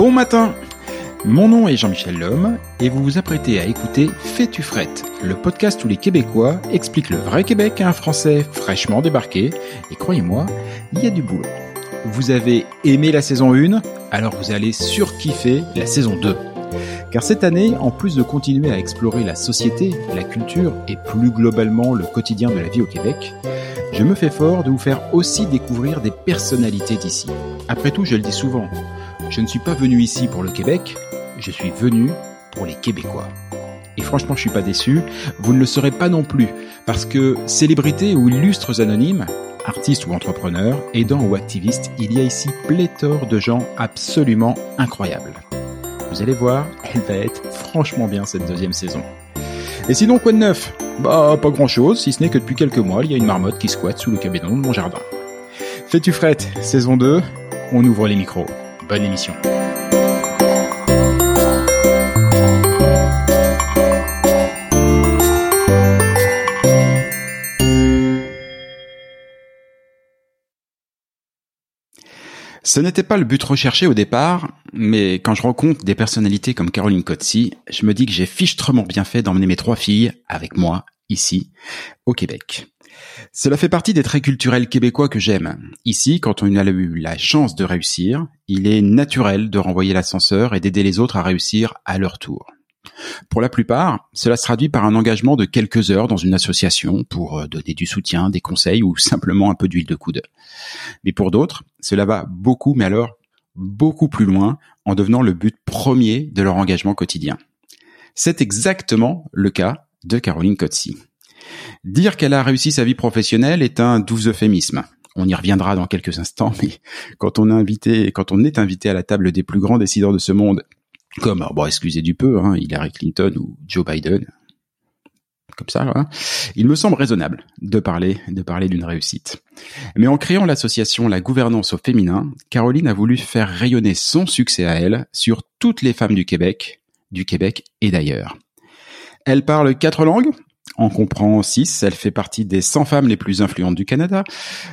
Bon matin Mon nom est Jean-Michel Lhomme et vous vous apprêtez à écouter Fais-tu frette, le podcast où les Québécois expliquent le vrai Québec à un Français fraîchement débarqué. Et croyez-moi, il y a du boulot. Vous avez aimé la saison 1, alors vous allez surkiffer la saison 2. Car cette année, en plus de continuer à explorer la société, la culture et plus globalement le quotidien de la vie au Québec, je me fais fort de vous faire aussi découvrir des personnalités d'ici. Après tout, je le dis souvent, je ne suis pas venu ici pour le Québec, je suis venu pour les Québécois. Et franchement, je suis pas déçu, vous ne le serez pas non plus, parce que célébrités ou illustres anonymes, artistes ou entrepreneurs, aidants ou activistes, il y a ici pléthore de gens absolument incroyables. Vous allez voir, elle va être franchement bien cette deuxième saison. Et sinon, quoi de neuf? Bah, pas grand chose, si ce n'est que depuis quelques mois, il y a une marmotte qui squatte sous le cabinet de mon jardin. Fais-tu frette, saison 2, on ouvre les micros. Bonne émission. Ce n'était pas le but recherché au départ, mais quand je rencontre des personnalités comme Caroline Cotzi, je me dis que j'ai fichtrement bien fait d'emmener mes trois filles avec moi, ici, au Québec. Cela fait partie des traits culturels québécois que j'aime. Ici, quand on a eu la chance de réussir, il est naturel de renvoyer l'ascenseur et d'aider les autres à réussir à leur tour. Pour la plupart, cela se traduit par un engagement de quelques heures dans une association pour donner du soutien, des conseils ou simplement un peu d'huile de coude. Mais pour d'autres, cela va beaucoup, mais alors beaucoup plus loin, en devenant le but premier de leur engagement quotidien. C'est exactement le cas de Caroline Cotzi. Dire qu'elle a réussi sa vie professionnelle est un doux euphémisme. On y reviendra dans quelques instants, mais quand on est invité, quand on est invité à la table des plus grands décideurs de ce monde, comme, bon, excusez du peu, hein, Hillary Clinton ou Joe Biden, comme ça, hein, il me semble raisonnable de parler, de parler d'une réussite. Mais en créant l'association La Gouvernance au féminin, Caroline a voulu faire rayonner son succès à elle sur toutes les femmes du Québec, du Québec et d'ailleurs. Elle parle quatre langues, en comprend six. Elle fait partie des 100 femmes les plus influentes du Canada,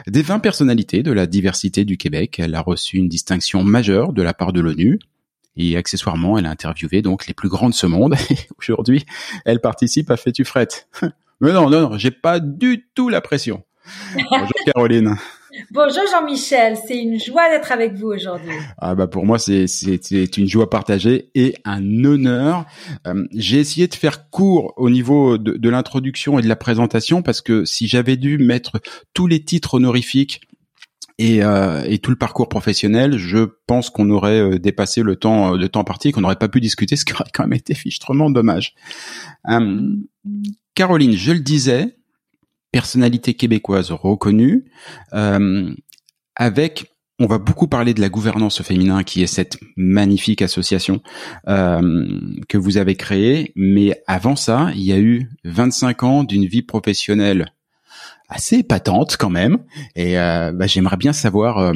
des 20 personnalités de la diversité du Québec. Elle a reçu une distinction majeure de la part de l'ONU. Et accessoirement, elle a interviewé donc les plus grands de ce monde. Aujourd'hui, elle participe à Fais-tu. Mais non, non, non, j'ai pas du tout la pression. Bonjour Caroline. Bonjour Jean-Michel, c'est une joie d'être avec vous aujourd'hui. Ah bah pour moi c'est une joie partagée et un honneur. Euh, J'ai essayé de faire court au niveau de, l'introduction et de la présentation parce que si j'avais dû mettre tous les titres honorifiques et, euh, et, tout le parcours professionnel, je pense qu'on aurait euh, dépassé le temps le temps parti, qu'on n'aurait pas pu discuter, ce qui aurait quand même été fichtrement dommage. Euh, Caroline, je le disais, personnalités québécoises reconnues, avec on va beaucoup parler de la gouvernance féminin, qui est cette magnifique association euh, que vous avez créée. Mais avant ça, il y a eu 25 ans d'une vie professionnelle assez épatante quand même. Et euh, bah, j'aimerais bien savoir euh,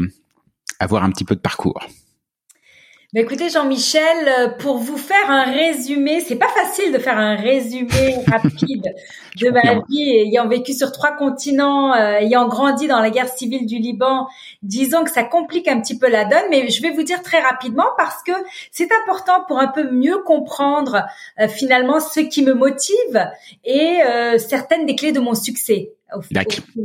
avoir un petit peu de parcours. Bah, écoutez Jean-Michel, euh, pour vous faire un résumé, c'est pas facile de faire un résumé rapide de ma vie, ayant vécu sur trois continents, euh, ayant grandi dans la guerre civile du Liban. Disons que ça complique un petit peu la donne, mais je vais vous dire très rapidement parce que c'est important pour un peu mieux comprendre euh, finalement ce qui me motive et certaines des clés de mon succès au, fil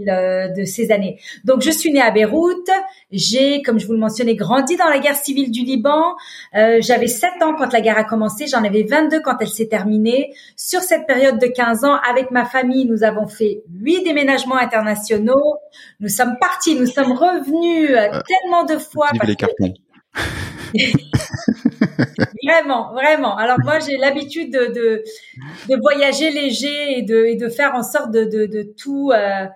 euh, de ces années. Donc, je suis née à Beyrouth. J'ai, comme je vous le mentionnais, grandi dans la guerre civile du Liban. Euh, J'avais 7 ans quand la guerre a commencé. J'en avais 22 quand elle s'est terminée. Sur cette période de 15 ans, avec ma famille, nous avons fait huit déménagements internationaux. Nous sommes partis, nous sommes revenus euh, euh tellement de fois. les cartons. vraiment, vraiment. Alors moi, j'ai l'habitude de, de, de, voyager léger et de, et de faire en sorte de, de, tout euh,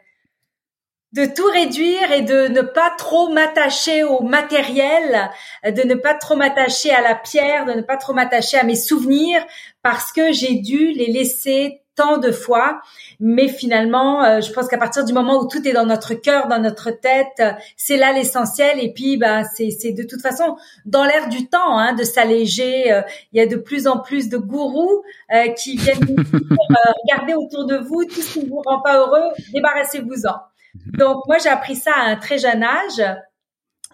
de tout réduire et de ne pas trop m'attacher au matériel, de ne pas trop m'attacher à la pierre, de ne pas trop m'attacher à mes souvenirs parce que j'ai dû les laisser tant de fois. Mais finalement, euh, je pense qu'à partir du moment où tout est dans notre cœur, dans notre tête, euh, c'est là l'essentiel. Et puis, bah, c'est de toute façon dans l'air du temps hein, de s'alléger. Euh, il y a de plus en plus de gourous qui viennent vous regarder autour de vous tout ce qui ne vous rend pas heureux, débarrassez-vous-en. Donc moi, j'ai appris ça à un très jeune âge.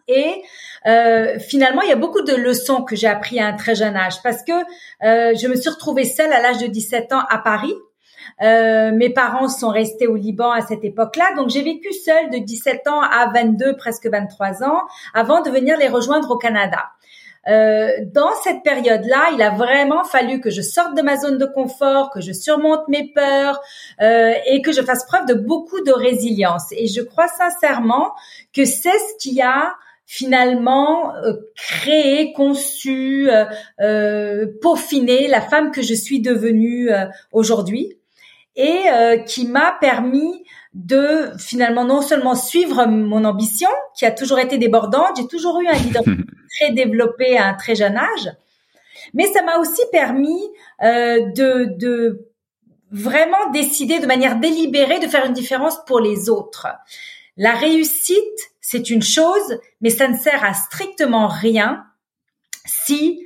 Et euh, finalement, il y a beaucoup de leçons que j'ai appris à un très jeune âge parce que euh, je me suis retrouvée seule à l'âge de 17 ans à Paris. Euh, mes parents sont restés au Liban à cette époque-là, donc j'ai vécu seule de 17 ans à 22, presque 23 ans, avant de venir les rejoindre au Canada. Euh, dans cette période-là, il a vraiment fallu que je sorte de ma zone de confort, que je surmonte mes peurs euh, et que je fasse preuve de beaucoup de résilience. Et je crois sincèrement que c'est ce qui a finalement euh, créé, conçu, euh, euh, peaufiné la femme que je suis devenue aujourd'hui et qui m'a permis de finalement non seulement suivre mon ambition qui a toujours été débordante, j'ai toujours eu un leadership très développé à un très jeune âge, mais ça m'a aussi permis de, de vraiment décider de manière délibérée de faire une différence pour les autres. La réussite, c'est une chose, mais ça ne sert à strictement rien si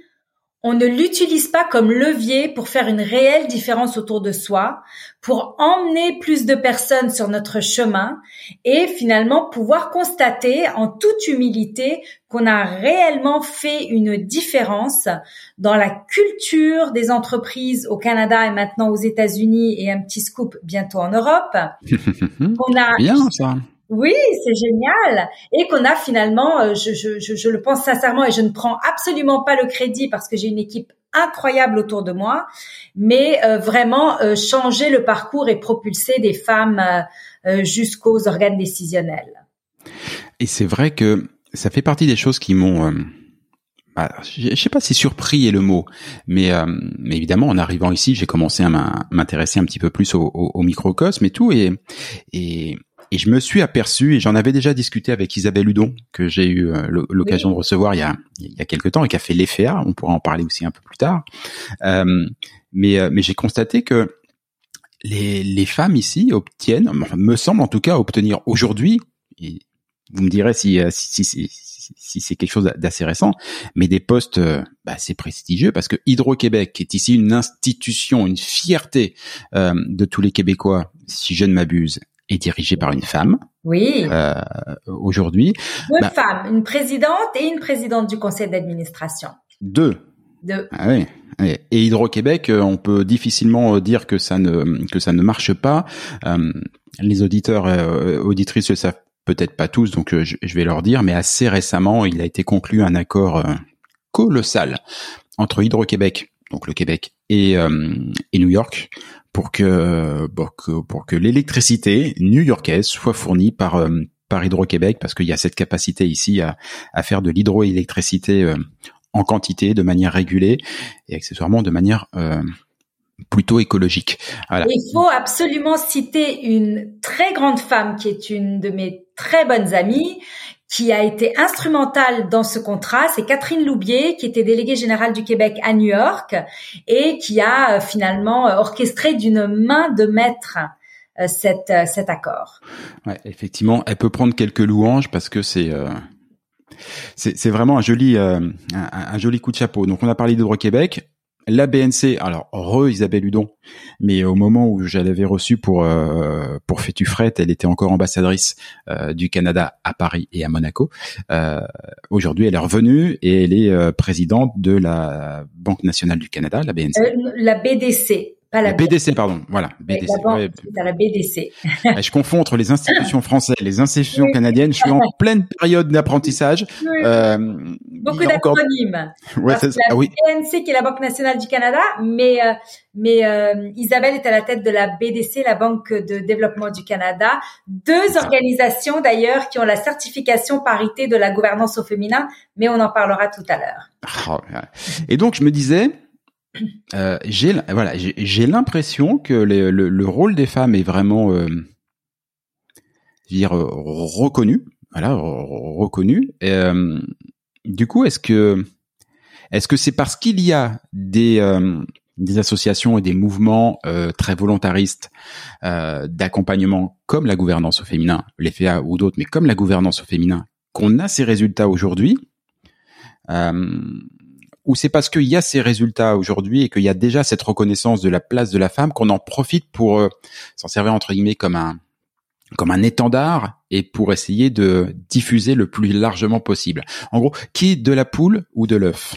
on ne l'utilise pas comme levier pour faire une réelle différence autour de soi, pour emmener plus de personnes sur notre chemin et finalement pouvoir constater en toute humilité qu'on a réellement fait une différence dans la culture des entreprises au Canada et maintenant aux États-Unis et un petit scoop bientôt en Europe. on a Bien ça. Oui, c'est génial. Et qu'on a finalement, euh, je, je, je, le pense sincèrement et je ne prends absolument pas le crédit parce que j'ai une équipe incroyable autour de moi, mais euh, vraiment euh, changer le parcours et propulser des femmes jusqu'aux organes décisionnels. Et c'est vrai que ça fait partie des choses qui m'ont... Bah, je sais pas si surpris est le mot, mais, mais évidemment en arrivant ici, j'ai commencé à m'intéresser un petit peu plus au, au, au microcosme et tout, et, et et je me suis aperçu, et j'en avais déjà discuté avec Isabelle Hudon, que j'ai eu euh, l'occasion de recevoir il y a, il y a quelques temps et qui a fait l'EFEA, on pourra en parler aussi un peu plus tard. Euh, mais euh, mais j'ai constaté que les, les femmes ici obtiennent, me semble en tout cas obtenir aujourd'hui, vous me direz si, si, si, si, c'est quelque chose d'assez récent, mais des postes bah, assez prestigieux parce que Hydro-Québec est ici une institution, une fierté de tous les Québécois, si je ne m'abuse, est dirigée par une femme. Oui. Euh, Aujourd'hui. Deux bah, femmes, une présidente et une présidente du conseil d'administration. Deux. Deux. Ah oui. Et Hydro-Québec, euh, on peut difficilement euh, dire que ça ne que ça ne marche pas. Euh, les auditeurs auditrices le savent peut-être pas tous, donc je, je, vais leur dire, mais assez récemment, il a été conclu un accord colossal entre Hydro-Québec, donc le Québec, et, et New York pour que pour que, pour que l'électricité new-yorkaise soit fournie par euh, par Hydro-Québec parce qu'il y a cette capacité ici à, à faire de l'hydroélectricité euh, en quantité, de manière régulée et accessoirement de manière euh, plutôt écologique. Voilà. Il faut absolument citer une très grande femme qui est une de mes très bonnes amies, qui a été instrumentale dans ce contrat, c'est Catherine Loubier, qui était déléguée générale du Québec à New York et qui a euh, finalement euh, orchestré d'une main de maître euh, cet, cet accord. Ouais, effectivement, elle peut prendre quelques louanges parce que c'est c'est vraiment un joli un, un, joli coup de chapeau. Donc on a parlé d'Hydro-Québec la BNC, alors re Isabelle Hudon, mais au moment où je l'avais reçue pour euh, pour elle était encore ambassadrice euh, du Canada à Paris et à Monaco. Euh, aujourd'hui, elle est revenue et elle est euh, présidente de la Banque nationale du Canada, la BNC. la BDC, la, BDC, pardon. Voilà. BDC. C'est la BDC. je confonds entre les institutions françaises et les institutions canadiennes. Je suis en pleine période d'apprentissage. Euh, Beaucoup d'acronymes. Ouais, la ah BNC qui est la Banque nationale du Canada, mais euh, mais euh, Isabelle est à la tête de la BDC, la Banque de développement du Canada. Deux organisations d'ailleurs qui ont la certification parité de la gouvernance au féminin, mais on en parlera tout à l'heure. Oh, et donc je me disais euh, j'ai voilà, j'ai l'impression que le, le, rôle des femmes est vraiment, euh, dire reconnu, voilà, reconnu. Euh, du coup, est-ce que est-ce que c'est parce qu'il y a des euh, des associations et des mouvements euh, très volontaristes d'accompagnement comme la gouvernance au féminin, les FEA ou d'autres, mais comme la gouvernance au féminin, qu'on a ces résultats aujourd'hui ou c'est parce qu'il y a ces résultats aujourd'hui et qu'il y a déjà cette reconnaissance de la place de la femme qu'on en profite pour euh, s'en servir entre guillemets comme un comme un étendard et pour essayer de diffuser le plus largement possible. En gros, qui de la poule ou de l'œuf?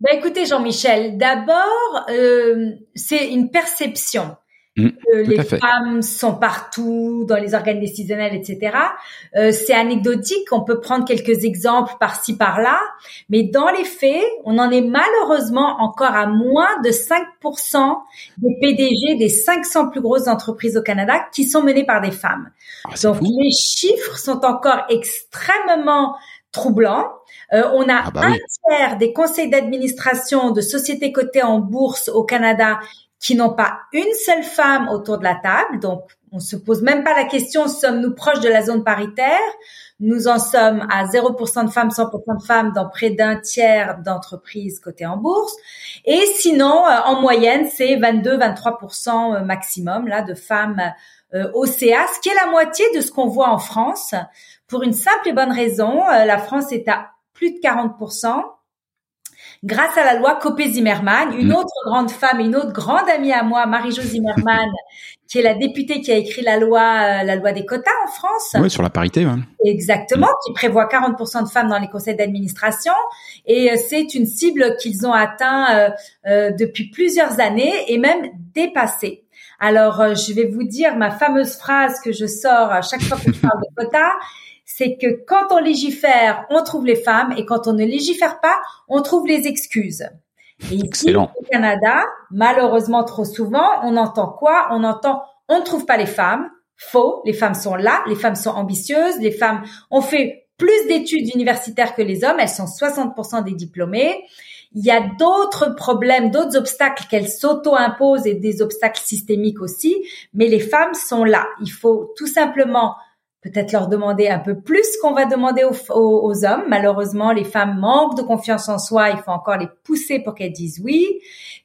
Ben écoutez Jean-Michel, d'abord euh, c'est une perception. Mm, les femmes sont partout dans les organes décisionnels, etc. Euh, c'est anecdotique, on peut prendre quelques exemples par-ci par-là, mais dans les faits, on en est malheureusement encore à moins de 5% des PDG des 500 plus grosses entreprises au Canada qui sont menées par des femmes. Ah, Donc les chiffres sont encore extrêmement troublants. Euh, on a ah, bah un tiers des conseils d'administration de sociétés cotées en bourse au Canada qui n'ont pas une seule femme autour de la table. Donc, on se pose même pas la question, sommes-nous proches de la zone paritaire? Nous en sommes à 0% de femmes, 100% de femmes dans près d'un tiers d'entreprises cotées en bourse. Et sinon, euh, en moyenne, c'est 22-23% euh, maximum là de femmes euh, au CA, ce qui est la moitié de ce qu'on voit en France. Pour une simple et bonne raison, la France est à plus de 40% grâce à la loi Copé-Zimmermann, une mm. autre grande femme, une autre grande amie à moi, Marie-Jo Zimmermann, qui est la députée qui a écrit la loi, euh, la loi des quotas en France. Oui, sur la parité. Ouais. Exactement, qui prévoit 40% de femmes dans les conseils d'administration. Et euh, c'est une cible qu'ils ont atteint euh, depuis plusieurs années et même dépassé. Alors, je vais vous dire ma fameuse phrase que je sors à chaque fois que je parle de quotas c'est que quand on légifère, on trouve les femmes et quand on ne légifère pas, on trouve les excuses. Et ici, au Canada, malheureusement trop souvent, on entend quoi? On entend on ne trouve pas les femmes. Faux, les femmes sont là, les femmes sont ambitieuses, les femmes ont fait plus d'études universitaires que les hommes, elles sont 60% des diplômés. Il y a d'autres problèmes, d'autres obstacles qu'elles s'auto-imposent et des obstacles systémiques aussi, mais les femmes sont là. Il faut tout simplement peut-être leur demander un peu plus qu'on va demander aux, hommes. Malheureusement, les femmes manquent de confiance en soi. Il faut encore les pousser pour qu'elles disent oui.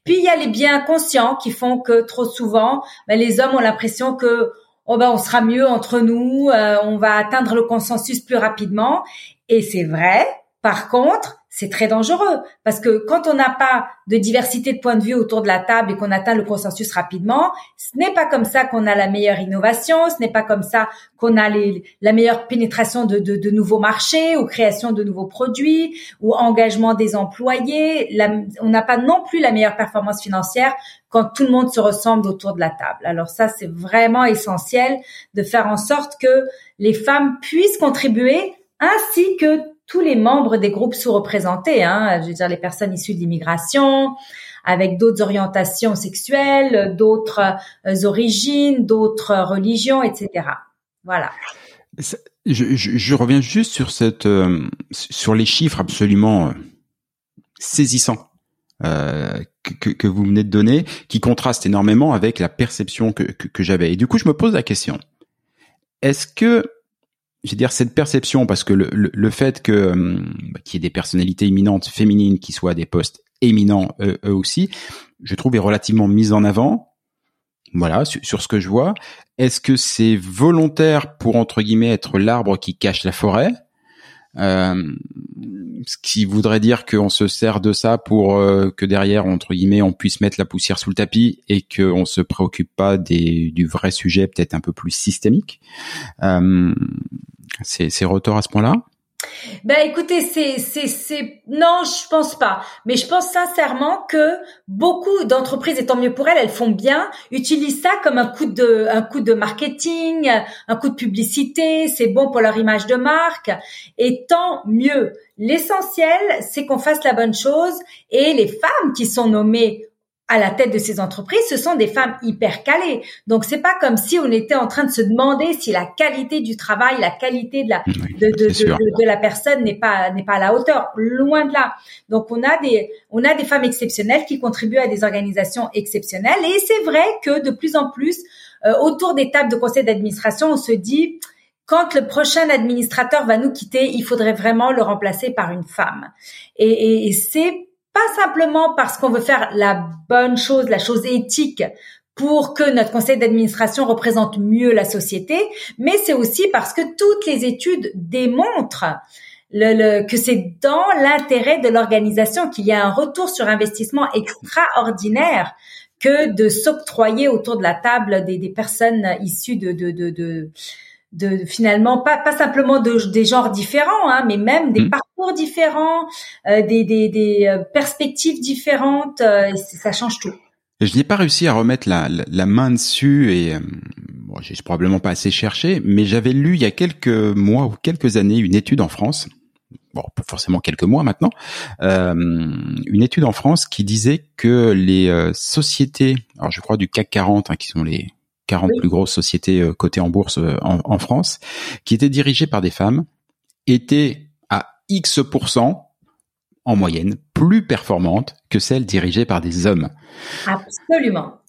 Puis il y a les biens conscients qui font que trop souvent, ben, les hommes ont l'impression que oh ben on sera mieux entre nous, euh, on va atteindre le consensus plus rapidement. Et c'est vrai. Par contre, c'est très dangereux parce que quand on n'a pas de diversité de points de vue autour de la table et qu'on atteint le consensus rapidement, ce n'est pas comme ça qu'on a la meilleure innovation, ce n'est pas comme ça qu'on a la meilleure pénétration de, nouveaux marchés ou création de nouveaux produits ou engagement des employés. on n'a pas non plus la meilleure performance financière quand tout le monde se ressemble autour de la table. Alors ça, c'est vraiment essentiel de faire en sorte que les femmes puissent contribuer ainsi que tous les membres des groupes sous-représentés, hein, je veux dire les personnes issues de l'immigration, avec d'autres orientations sexuelles, d'autres euh, origines, d'autres religions, etc. Voilà. Je, je, reviens juste sur cette, euh, sur les chiffres absolument euh, saisissants euh, que, que, vous venez de donner, qui contraste énormément avec la perception que, que, que j'avais. Et du coup, je me pose la question est-ce que je veux dire cette perception parce que le, le, fait que bah, qu'il y ait des personnalités éminentes féminines qui soient à des postes éminents eux, aussi, je trouve est relativement mise en avant. Voilà, sur, ce que je vois. Est-ce que c'est volontaire pour entre guillemets être l'arbre qui cache la forêt? Euh, ce qui voudrait dire qu'on se sert de ça pour euh, que derrière, entre guillemets, on puisse mettre la poussière sous le tapis et qu'on se préoccupe pas des, du vrai sujet peut-être un peu plus systémique. Euh, c'est retour à ce point-là? Ben écoutez, c'est c'est c'est non, je pense pas. Mais je pense sincèrement que beaucoup d'entreprises, et tant mieux pour elles, elles font bien, utilisent ça comme un coup de un coup de marketing, un coup de publicité. C'est bon pour leur image de marque, et tant mieux. L'essentiel, c'est qu'on fasse la bonne chose, et les femmes qui sont nommées à la tête de ces entreprises, ce sont des femmes hyper calées. Donc c'est pas comme si on était en train de se demander si la qualité du travail, la qualité de la de, de, de, de, la personne n'est pas n'est pas à la hauteur. Loin de là. Donc on a des on a des femmes exceptionnelles qui contribuent à des organisations exceptionnelles. Et c'est vrai que de plus en plus euh, autour des tables de conseil d'administration, on se dit quand le prochain administrateur va nous quitter, il faudrait vraiment le remplacer par une femme. Et, et, et c'est pas simplement parce qu'on veut faire la bonne chose, la chose éthique pour que notre conseil d'administration représente mieux la société, mais c'est aussi parce que toutes les études démontrent que c'est dans l'intérêt de l'organisation qu'il y a un retour sur investissement extraordinaire que de s'octroyer autour de la table des, des personnes issues de, de, de, de de finalement pas pas simplement de, des genres différents, hein, mais même des mmh. parcours différents, euh, des, des, des, euh, perspectives différentes. Euh, ça change tout. Je n'ai pas réussi à remettre la, la, main dessus et bon, j'ai probablement pas assez cherché, mais j'avais lu il y a quelques mois ou quelques années une étude en France, bon forcément quelques mois maintenant, euh, une étude en France qui disait que les sociétés, alors je crois du CAC 40, hein, qui sont les 40 plus grosses sociétés euh, cotées en bourse euh, en, France, qui étaient dirigées par des femmes, étaient à X en moyenne plus performantes que celles dirigées par des hommes. Absolument.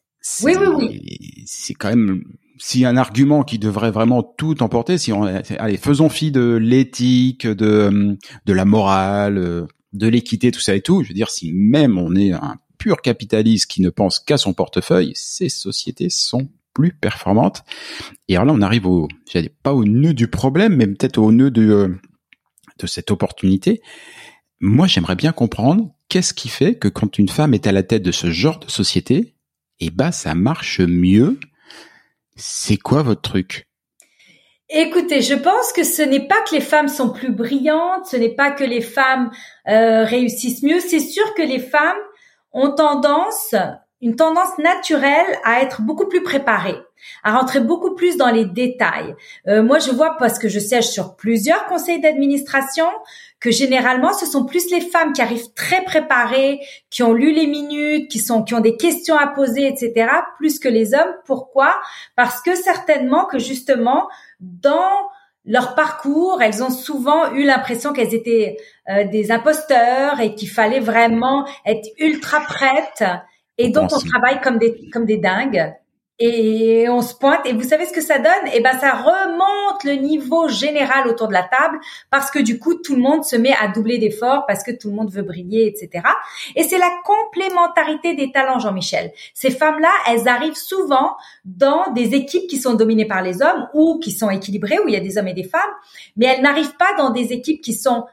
Oui, oui, oui. C'est quand même si un argument qui devrait vraiment tout emporter, si on allez faisons fi de l'éthique, de de la morale, de l'équité, tout ça et tout. Je veux dire, si même on est un pur capitaliste qui ne pense qu'à son portefeuille, ces sociétés sont plus performante. Et alors là, on arrive au, j'allais pas au nœud du problème, mais peut-être au nœud de, euh, de cette opportunité. Moi, j'aimerais bien comprendre qu'est-ce qui fait que quand une femme est à la tête de ce genre de société, eh ben, ça marche mieux. C'est quoi votre truc? Écoutez, je pense que ce n'est pas que les femmes sont plus brillantes, ce n'est pas que les femmes euh, réussissent mieux. C'est sûr que les femmes ont tendance une tendance naturelle à être beaucoup plus préparée, à rentrer beaucoup plus dans les détails. Euh, moi, je vois parce que je siège sur plusieurs conseils d'administration que généralement, ce sont plus les femmes qui arrivent très préparées, qui ont lu les minutes, qui sont qui ont des questions à poser, etc., plus que les hommes. Pourquoi? Parce que certainement que justement dans leur parcours, elles ont souvent eu l'impression qu'elles étaient euh, des imposteurs et qu'il fallait vraiment être ultra prêtes et donc, on travaille comme des, comme des dingues. Et on se pointe. Et vous savez ce que ça donne? Eh ben, ça remonte le niveau général autour de la table parce que du coup, tout le monde se met à doubler d'efforts parce que tout le monde veut briller, etc. Et c'est la complémentarité des talents, Jean-Michel. Ces femmes-là, elles arrivent souvent dans des équipes qui sont dominées par les hommes ou qui sont équilibrées, où il y a des hommes et des femmes, mais elles n'arrivent pas dans des équipes qui sont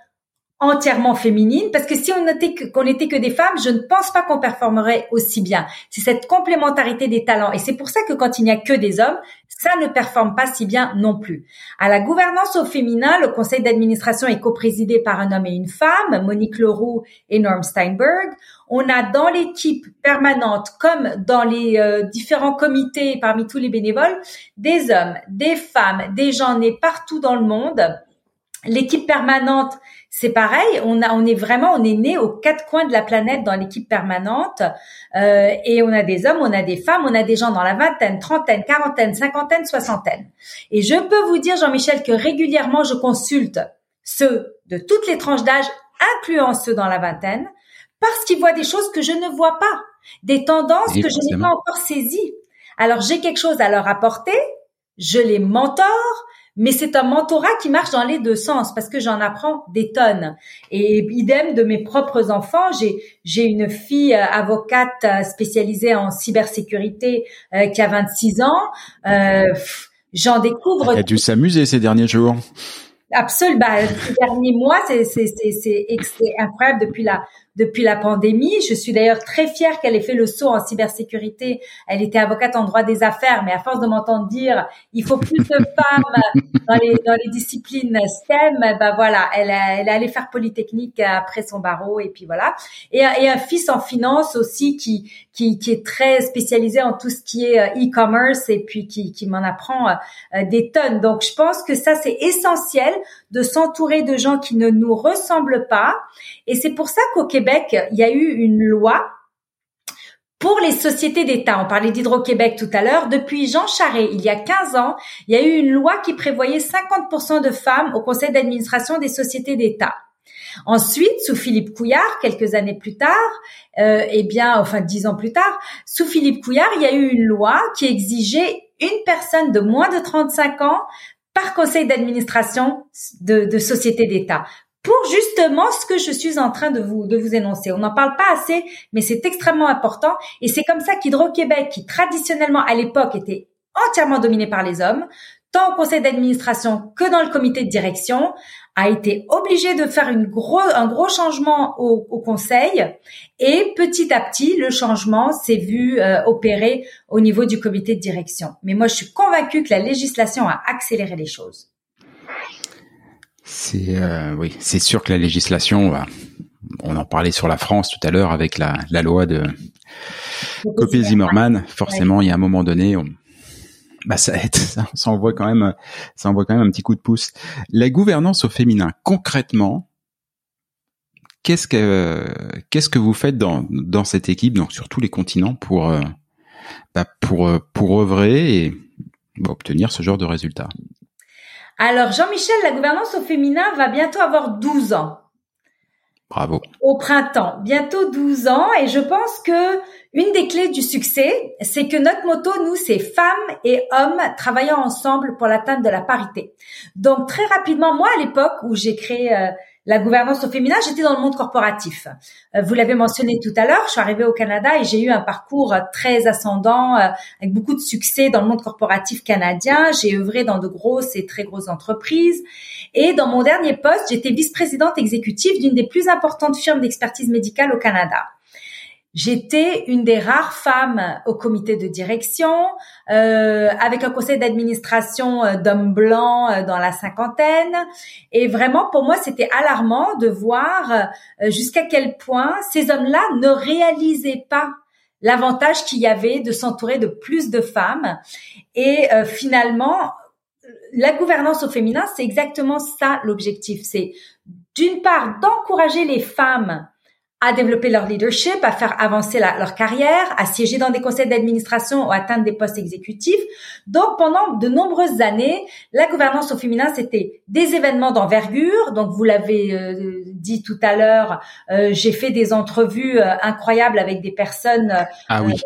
entièrement féminine parce que si on n'était que qu'on était que des femmes, je ne pense pas qu'on performerait aussi bien. C'est cette complémentarité des talents et c'est pour ça que quand il n'y a que des hommes, ça ne performe pas si bien non plus. À la gouvernance au féminin, le conseil d'administration est coprésidé par un homme et une femme, Monique Leroux et Norm Steinberg. On a dans l'équipe permanente, comme dans les euh, différents comités parmi tous les bénévoles, des hommes, des femmes, des gens nés partout dans le monde. L'équipe permanente c'est pareil, on a, on est vraiment, on est né aux quatre coins de la planète dans l'équipe permanente, euh, et on a des hommes, on a des femmes, on a des gens dans la vingtaine, trentaine, quarantaine, cinquantaine, soixantaine. Et je peux vous dire, Jean-Michel, que régulièrement je consulte ceux de toutes les tranches d'âge, incluant ceux dans la vingtaine, parce qu'ils voient des choses que je ne vois pas, des tendances que je n'ai pas encore saisies. Alors j'ai quelque chose à leur apporter, je les mentore, mais c'est un mentorat qui marche dans les deux sens parce que j'en apprends des tonnes. Et idem de mes propres enfants, j'ai j'ai une fille euh, avocate euh, spécialisée en cybersécurité euh, qui a 26 ans. Euh, J'en découvre. Elle a dû s'amuser ces derniers jours. Absolument. Bah, ces derniers mois, c'est c'est c'est incroyable depuis la depuis la pandémie. Je suis d'ailleurs très fière qu'elle ait fait le saut en cybersécurité. Elle était avocate en droit des affaires, mais à force de m'entendre dire il faut plus de femmes dans les dans les disciplines STEM, ben voilà, elle elle est allée faire polytechnique après son barreau et puis voilà. Et, et un fils en finance aussi qui qui qui est très spécialisé en tout ce qui est euh, e-commerce et puis qui qui m'en apprend euh, des tonnes. Donc je pense que ça c'est essentiel de s'entourer de gens qui ne nous ressemblent pas. Et c'est pour ça qu'au Québec, il y a eu une loi pour les sociétés d'État. On parlait d'Hydro-Québec tout à l'heure. Depuis Jean Charest, il y a 15 ans, il y a eu une loi qui prévoyait 50% de femmes au conseil d'administration des sociétés d'État. Ensuite, sous Philippe Couillard, quelques années plus tard, euh, eh bien, enfin dix ans plus tard, sous Philippe Couillard, il y a eu une loi qui exigeait une personne de moins de 35 ans par conseil d'administration de, de société d'État pour justement ce que je suis en train de vous de vous énoncer. On n'en parle pas assez, mais c'est extrêmement important et c'est comme ça qu'Hydro-Québec, qui traditionnellement à l'époque était entièrement dominé par les hommes, tant au conseil d'administration que dans le comité de direction, a été obligé de faire une gros, un gros changement au, au, conseil et petit à petit, le changement s'est vu euh, opérer au niveau du comité de direction. Mais moi, je suis convaincue que la législation a accéléré les choses. C'est euh, oui, c'est sûr que la législation, on en parlait sur la France tout à l'heure avec la, la loi de Copé-Zimmermann. Forcément, il y a un moment donné, on, bah ça aide, ça, envoie quand même, ça envoie quand même un petit coup de pouce. La gouvernance au féminin, concrètement, qu'est-ce que qu'est-ce que vous faites dans dans cette équipe, donc sur tous les continents, pour euh, bah, pour pour œuvrer et obtenir ce genre de résultats? Alors Jean-Michel, la gouvernance au féminin va bientôt avoir 12 ans. Au printemps, bientôt 12 ans, et je pense que une des clés du succès, c'est que notre motto, nous, c'est femmes et hommes travaillant ensemble pour l'atteinte de la parité. Donc très rapidement, moi à l'époque où j'ai créé euh, la gouvernance au féminin, j'étais dans le monde corporatif. Euh, vous l'avez mentionné tout à l'heure, je suis arrivée au Canada et j'ai eu un parcours très ascendant euh, avec beaucoup de succès dans le monde corporatif canadien. J'ai œuvré dans de grosses et très grosses entreprises. Et dans mon dernier poste, j'étais vice-présidente exécutive d'une des plus importantes firmes d'expertise médicale au Canada. J'étais une des rares femmes au comité de direction, euh, avec un conseil d'administration euh, d'hommes blancs euh, dans la cinquantaine. Et vraiment, pour moi, c'était alarmant de voir jusqu'à quel point ces hommes-là ne réalisaient pas l'avantage qu'il y avait de s'entourer de plus de femmes. Et finalement, la gouvernance au féminin, c'est exactement ça l'objectif. C'est d'une part d'encourager les femmes à développer leur leadership, à faire avancer leur carrière, à siéger dans des conseils d'administration ou atteindre des postes exécutifs. Donc, pendant de nombreuses années, la gouvernance au féminin, c'était des événements d'envergure. Donc, vous l'avez euh, dit tout à l'heure, euh, j'ai fait des entrevues euh, incroyables avec des personnes ah oui.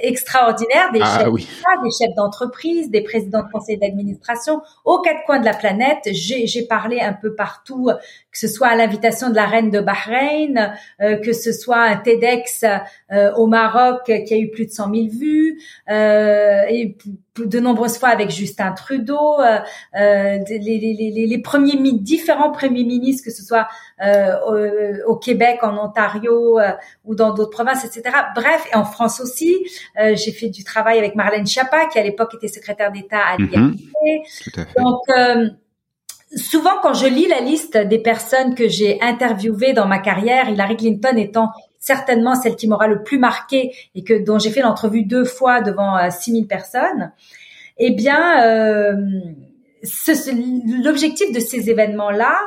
Extraordinaires, des ah chefs oui. des chefs d'entreprise, des présidents de conseils d'administration, aux quatre coins de la planète. J'ai parlé un peu partout, que ce soit à l'invitation de la reine de Bahreïn, euh, que ce soit un TEDx euh, au Maroc qui a eu plus de 100 000 vues, euh, et de nombreuses fois avec Justin Trudeau, les, les, les, premiers différents premiers ministres, que ce soit au, au, Québec, en Ontario ou dans d'autres provinces, etc. Bref, et en France aussi, j'ai fait du travail avec Marlène Schiappa, qui à l'époque était secrétaire d'État à l'IRC. Donc souvent quand je lis la liste des personnes que j'ai interviewées dans ma carrière, Hillary Clinton étant certainement celle qui m'aura le plus marqué et que dont j'ai fait l'entrevue deux fois devant euh, 6000 personnes, eh bien, euh, l'objectif de ces événements-là,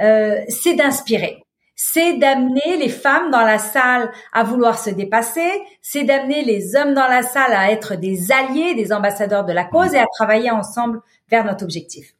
euh, c'est d'inspirer. C'est d'amener les femmes dans la salle à vouloir se dépasser, c'est d'amener les hommes dans la salle à être des alliés, des ambassadeurs de la cause et à travailler ensemble vers notre objectif.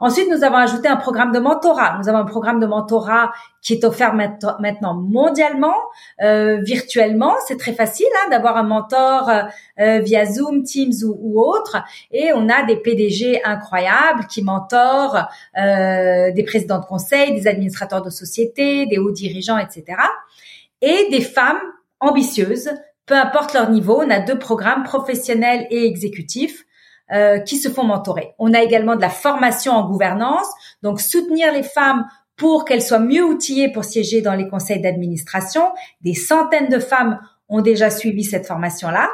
Ensuite, nous avons ajouté un programme de mentorat. Nous avons un programme de mentorat qui est offert maintenant mondialement, euh, virtuellement. C'est très facile hein, d'avoir un mentor euh, euh, via Zoom, Teams ou, ou, autre. Et on a des PDG incroyables qui mentorent euh, des présidents de conseil, des administrateurs de sociétés, des hauts dirigeants, etc. Et des femmes ambitieuses, peu importe leur niveau. On a deux programmes professionnels et exécutifs euh, qui se font mentorer. On a également de la formation en gouvernance, donc soutenir les femmes pour qu'elles soient mieux outillées pour siéger dans les conseils d'administration. Des centaines de femmes ont déjà suivi cette formation-là.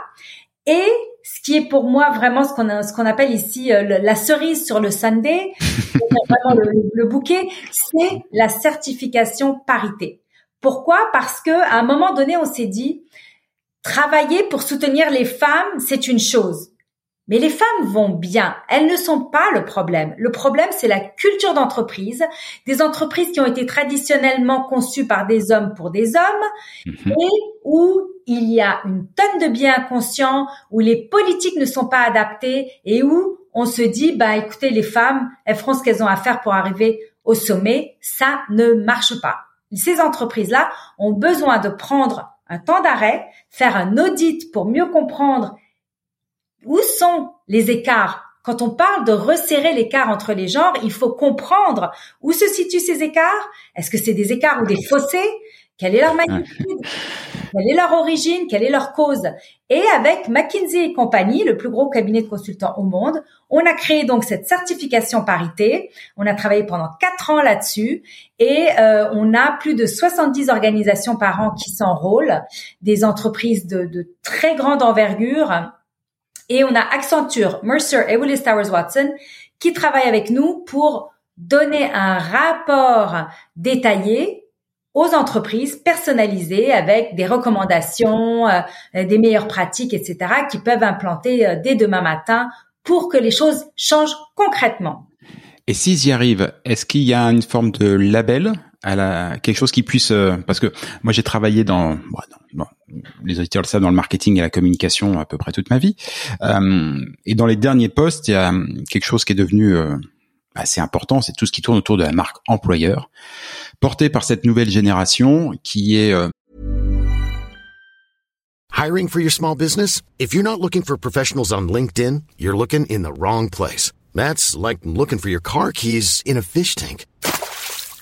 Et ce qui est pour moi vraiment ce qu'on ce qu'on appelle ici euh, la cerise sur le Sunday, vraiment le, le bouquet, c'est la certification parité. Pourquoi? Parce que à un moment donné, on s'est dit travailler pour soutenir les femmes, c'est une chose. Mais les femmes vont bien. Elles ne sont pas le problème. Le problème, c'est la culture d'entreprise, des entreprises qui ont été traditionnellement conçues par des hommes pour des hommes mhm. et où il y a une tonne de biens inconscients, où les politiques ne sont pas adaptées et où on se dit, bah, écoutez, les femmes, elles feront ce qu'elles ont à faire pour arriver au sommet. Ça ne marche pas. Ces entreprises-là ont besoin de prendre un temps d'arrêt, faire un audit pour mieux comprendre où sont les écarts? Quand on parle de resserrer l'écart entre les genres, il faut comprendre où se situent ces écarts. Est-ce que c'est des écarts ou des fossés? Quelle est leur magnitude? Quelle est leur origine? Quelle est leur cause? Et avec McKinsey et compagnie, le plus gros cabinet de consultants au monde, on a créé donc cette certification parité. On a travaillé pendant quatre ans là-dessus et euh, on a plus de 70 organisations par an qui s'enrôlent, des entreprises de, de très grande envergure et on a Accenture, Mercer et Willis Towers Watson qui travaillent avec nous pour donner un rapport détaillé aux entreprises personnalisées avec des recommandations, euh, des meilleures pratiques, etc., qui peuvent implanter euh, dès demain matin pour que les choses changent concrètement. Et s'ils y arrivent, est-ce qu'il y a une forme de label à la quelque chose qui puisse euh, parce que moi j'ai travaillé dans, bon, les auditeurs le savent dans le marketing et la communication à peu près toute ma vie. Euh, et dans les derniers postes il y a quelque chose qui est devenu euh, assez important c'est tout ce qui tourne autour de la marque employeur porté par cette nouvelle génération qui est euh, Hiring for your small business? If you're not looking for professionals on LinkedIn you're looking in the wrong place. That's like looking for your car keys in a fish tank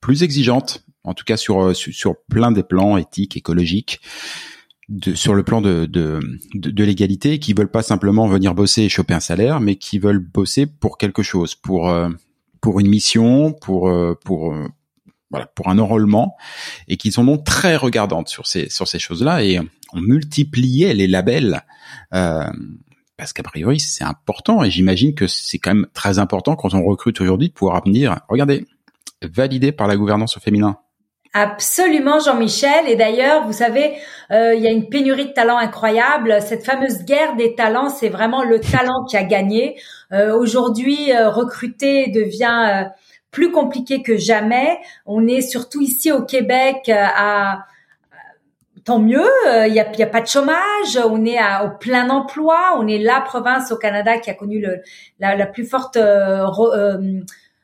Plus exigeante, en tout cas sur, euh, sur, plein des plans éthiques, écologiques, de, sur le plan de, de, de, l'égalité, qui veulent pas simplement venir bosser et choper un salaire, mais qui veulent bosser pour quelque chose, pour euh, pour une mission, pour euh, pour voilà, pour un enrôlement, et qui sont donc très regardantes sur ces sur ces choses-là, et on multipliait les labels. Parce qu'a priori c'est important et j'imagine que c'est quand même très important quand on recrute aujourd'hui de pouvoir venir regardez validé par la gouvernance au féminin. Absolument, Jean-Michel. Et d'ailleurs, vous savez, euh, il y a une pénurie de talents incroyable. Cette fameuse guerre des talents, c'est vraiment le talent qui a gagné. Euh, aujourd'hui, euh, recruter devient plus compliqué que jamais. On est surtout ici au Québec à tant mieux, il n'y a, a, pas de chômage, on est à, au plein emploi, on est la province au Canada qui a connu le, la, la, plus forte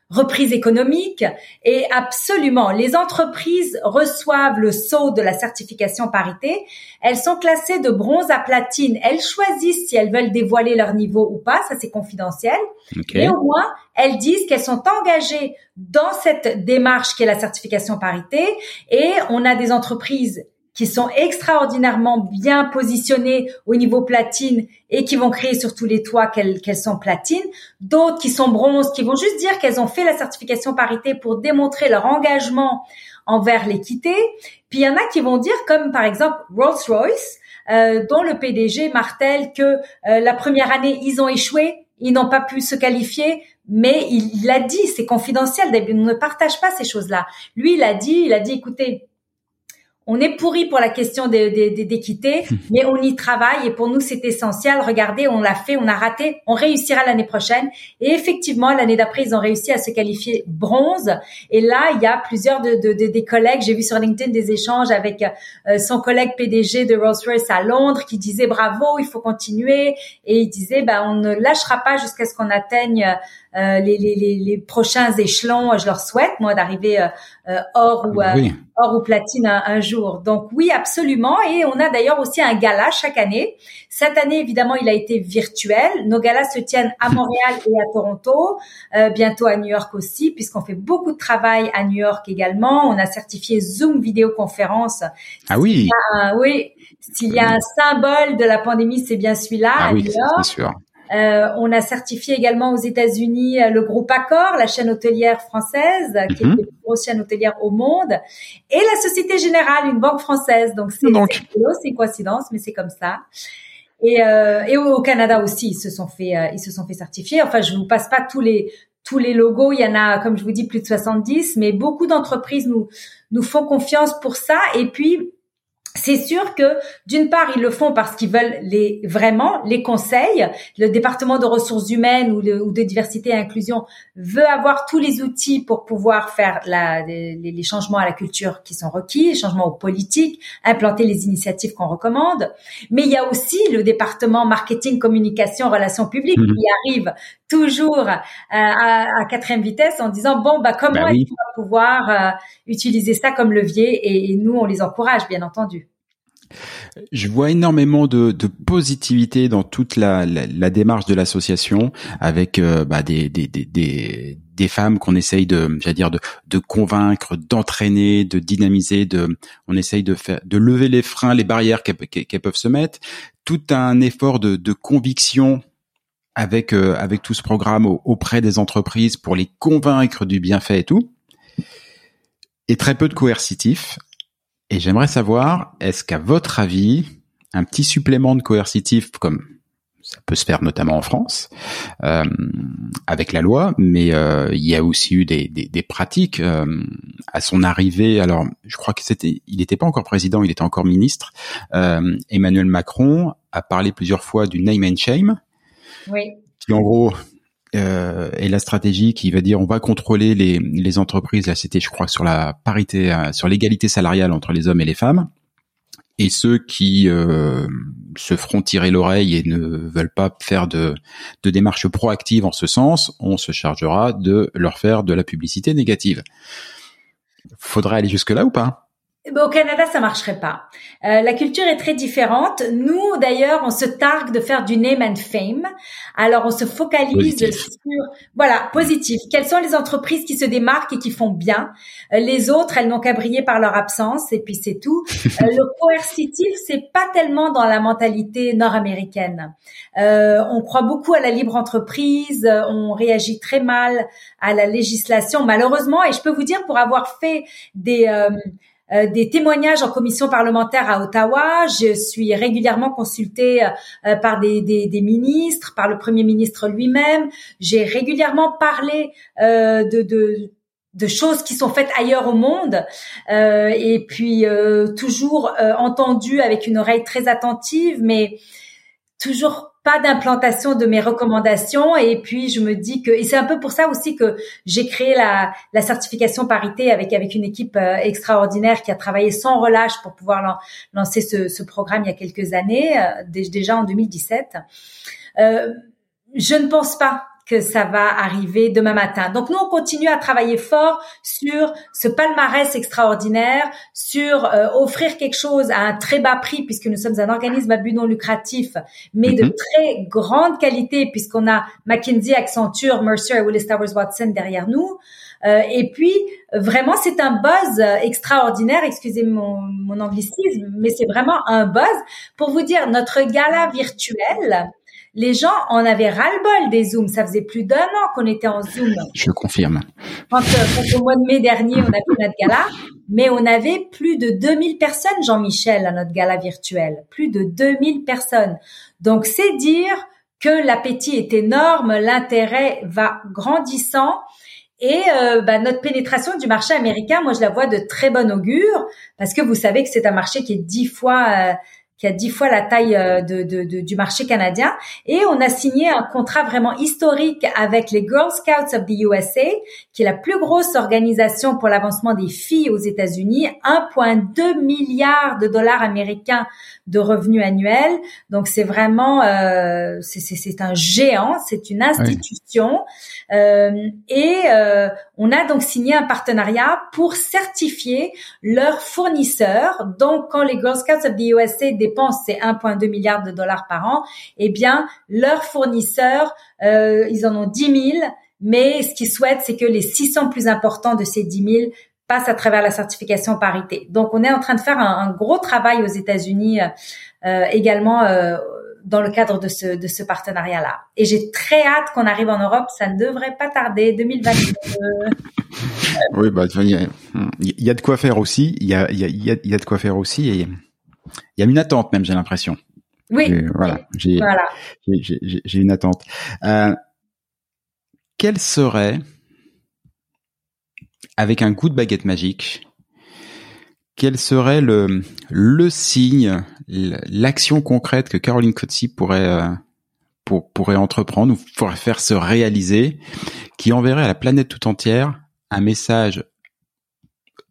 reprise économique et absolument, les entreprises reçoivent le saut de la certification parité. Elles sont classées de bronze à platine. Elles choisissent si elles veulent dévoiler leur niveau ou pas, ça c'est confidentiel. Mais au moins, elles disent qu'elles sont engagées dans cette démarche qui est la certification parité et on a des entreprises qui sont extraordinairement bien positionnées au niveau platine et qui vont créer sur tous les toits qu'elles sont platines, d'autres qui sont bronzes, qui vont juste dire qu'elles ont fait la certification parité pour démontrer leur engagement envers l'équité. Puis il y en a qui vont dire, comme par exemple Rolls-Royce, euh, dont le PDG martèle que euh, la première année ils ont échoué, ils n'ont pas pu se qualifier, mais il l'a dit, c'est confidentiel. On ne partage pas ces choses-là. Lui, il a dit, il a dit, écoutez, on est pourri pour la question d'équité, mais on y travaille et pour nous c'est essentiel. Regardez, on l'a fait, on a raté, on réussira l'année prochaine. Et effectivement, l'année d'après, ils ont réussi à se qualifier bronze. Et là, il y a plusieurs de, des collègues, j'ai vu sur LinkedIn des échanges avec euh, son collègue PDG de Rolls-Royce à Londres qui disait bravo, il faut continuer. Et il disait, bah, on ne lâchera pas jusqu'à ce qu'on atteigne euh, les, les, les, prochains échelons. Je leur souhaite, moi, d'arriver euh, euh, or ou or ou platine un, jour. Donc oui, absolument. Et on a d'ailleurs aussi un gala chaque année. Cette année, évidemment, il a été virtuel. Nos galas se tiennent à Montréal et à Toronto, bientôt à New York aussi, puisqu'on fait beaucoup de travail à New York également. On a certifié Zoom vidéoconférence. Ah oui. oui. S'il y a un symbole de la pandémie, c'est bien celui-là. Ah oui, c'est sûr. Euh, on a certifié également aux États-Unis euh, le groupe Accor, la chaîne hôtelière française, euh, qui est mhm. la plus grosse chaîne hôtelière au monde, et la Société Générale, une banque française. Donc c'est c'est une coïncidence, mais c'est comme ça. Et, euh, et au Canada aussi, ils se sont fait, ils se sont fait certifier. Enfin, je vous passe pas tous les tous les logos. Il y en a, comme je vous dis, plus de 70, mais beaucoup d'entreprises nous nous font confiance pour ça. Et puis c'est sûr que d'une part ils le font parce qu'ils veulent les vraiment les conseils. Le département de ressources humaines ou, de diversité et inclusion veut avoir tous les outils pour pouvoir faire la, les, changements à la culture qui sont requis, les changements aux politiques, implanter les initiatives qu'on recommande. Mais il y a aussi le département marketing, communication, relations publiques mmh. qui arrive toujours euh, à, à, quatrième vitesse en disant bon bah comment bah est-ce qu'on va pouvoir euh, utiliser ça comme levier et, nous on les encourage bien entendu. Je vois énormément de, de positivité dans toute la, la, démarche de l'association, avec euh, bah, des, des, des, des, femmes qu'on essaye de, j'allais dire, de, de convaincre, d'entraîner, de dynamiser, de, on essaye de faire, de lever les freins, les barrières qu'elles peuvent se mettre. Tout un effort de, de conviction avec euh, avec tout ce programme auprès des entreprises pour les convaincre du bienfait et tout, et très peu de coercitif. Et j'aimerais savoir, est-ce qu'à votre avis, un petit supplément de coercitif, comme ça peut se faire notamment en France, euh, avec la loi, mais euh, il y a aussi eu des, des, des pratiques euh, à son arrivée. Alors, je crois que c'était, il n'était pas encore président, il était encore ministre. Euh, Emmanuel Macron a parlé plusieurs fois du name and shame, oui. Qui en gros euh, est la stratégie qui va dire on va contrôler les, les entreprises. Là, c'était, je crois, sur la parité, euh, sur l'égalité salariale entre les hommes et les femmes. Et ceux qui euh, se feront tirer l'oreille et ne veulent pas faire de, de démarches proactives en ce sens, on se chargera de leur faire de la publicité négative. Faudrait aller jusque là ou pas? Au Canada, ça marcherait pas. Euh, la culture est très différente. Nous, d'ailleurs, on se targue de faire du name and fame. Alors, on se focalise sur, voilà, positif. Quelles sont les entreprises qui se démarquent et qui font bien? Euh, Les autres, elles n'ont qu'à briller par leur absence et puis c'est tout. euh, le coercitif, c'est pas tellement dans la mentalité nord-américaine. Euh, on croit beaucoup à la libre entreprise. On réagit très mal à la législation, malheureusement. Et je peux vous dire, pour avoir fait des des témoignages en commission parlementaire à Ottawa. Je suis régulièrement consultée euh, par des, des, des, ministres, par le premier ministre lui-même. J'ai régulièrement parlé euh, de, de de choses qui sont faites ailleurs au monde euh, et puis toujours entendu avec une oreille très attentive mais toujours pas d'implantation de mes recommandations. Et puis je me dis que et c'est un peu pour ça aussi que j'ai créé la, la certification parité avec avec une équipe euh, extraordinaire qui a travaillé sans relâche pour pouvoir lancer ce, programme il y a quelques années euh, déjà en 2017 euh, je ne pense pas que ça va arriver demain matin. Donc nous, on continue à travailler fort sur ce palmarès extraordinaire, sur euh, offrir quelque chose à un très bas prix, puisque nous sommes un organisme à but non lucratif, mais de mhm. très grande qualité, puisqu'on a McKinsey, Accenture, Mercer et Willis Towers Watson derrière nous. Euh, et puis, vraiment, c'est un buzz extraordinaire. Excusez mon, mon anglicisme, mais c'est vraiment un buzz pour vous dire notre gala virtuel les gens en avaient ras-le-bol des Zooms. Ça faisait plus d'un an qu'on était en Zoom. Je confirme. Quand, euh, au mois de mai dernier, on a fait notre gala, mais on avait plus de 2000 personnes, Jean-Michel, à notre gala virtuel. Plus de 2000 personnes. Donc, c'est dire que l'appétit est énorme, l'intérêt va grandissant. Et euh, bah, notre pénétration du marché américain, moi je la vois de très bon augure parce que vous savez que c'est un marché qui est dix fois euh, qui a dix fois la taille euh, de, de, du marché canadien. Et on a signé un contrat vraiment historique avec les Girl Scouts of the USA, qui est la plus grosse organisation pour l'avancement des filles aux États-Unis, 1,2 milliard de dollars américains de revenus annuels. Donc c'est vraiment, euh, c'est un géant, c'est une institution. Euh, et euh, on a donc signé un partenariat pour certifier leurs fournisseurs. Donc quand les Girl Scouts of the USA dépensent ces 1,2 milliards de dollars par an, eh bien leurs fournisseurs, euh, ils en ont 10 000 mais ce qu'ils souhaitent, c'est que les 600 plus importants de ces 10 000 passe à travers la certification parité. Donc, on est en train de faire un, gros travail aux États-Unis euh, également euh, dans le cadre de ce, partenariat-là. Et j'ai très hâte qu'on arrive en Europe. Ça ne devrait pas tarder, 2022. oui, bah, il y, a, de quoi faire aussi. Il y a, de quoi faire aussi. Il y a une attente même, j'ai l'impression. Oui. voilà. J'ai voilà. une attente. Euh, quelle serait avec un coup de baguette magique, quel serait le, le signe, l'action concrète que Caroline Coetzee pourrait, euh, pour, pourrait entreprendre ou pourrait faire se réaliser, qui enverrait à la planète tout entière un message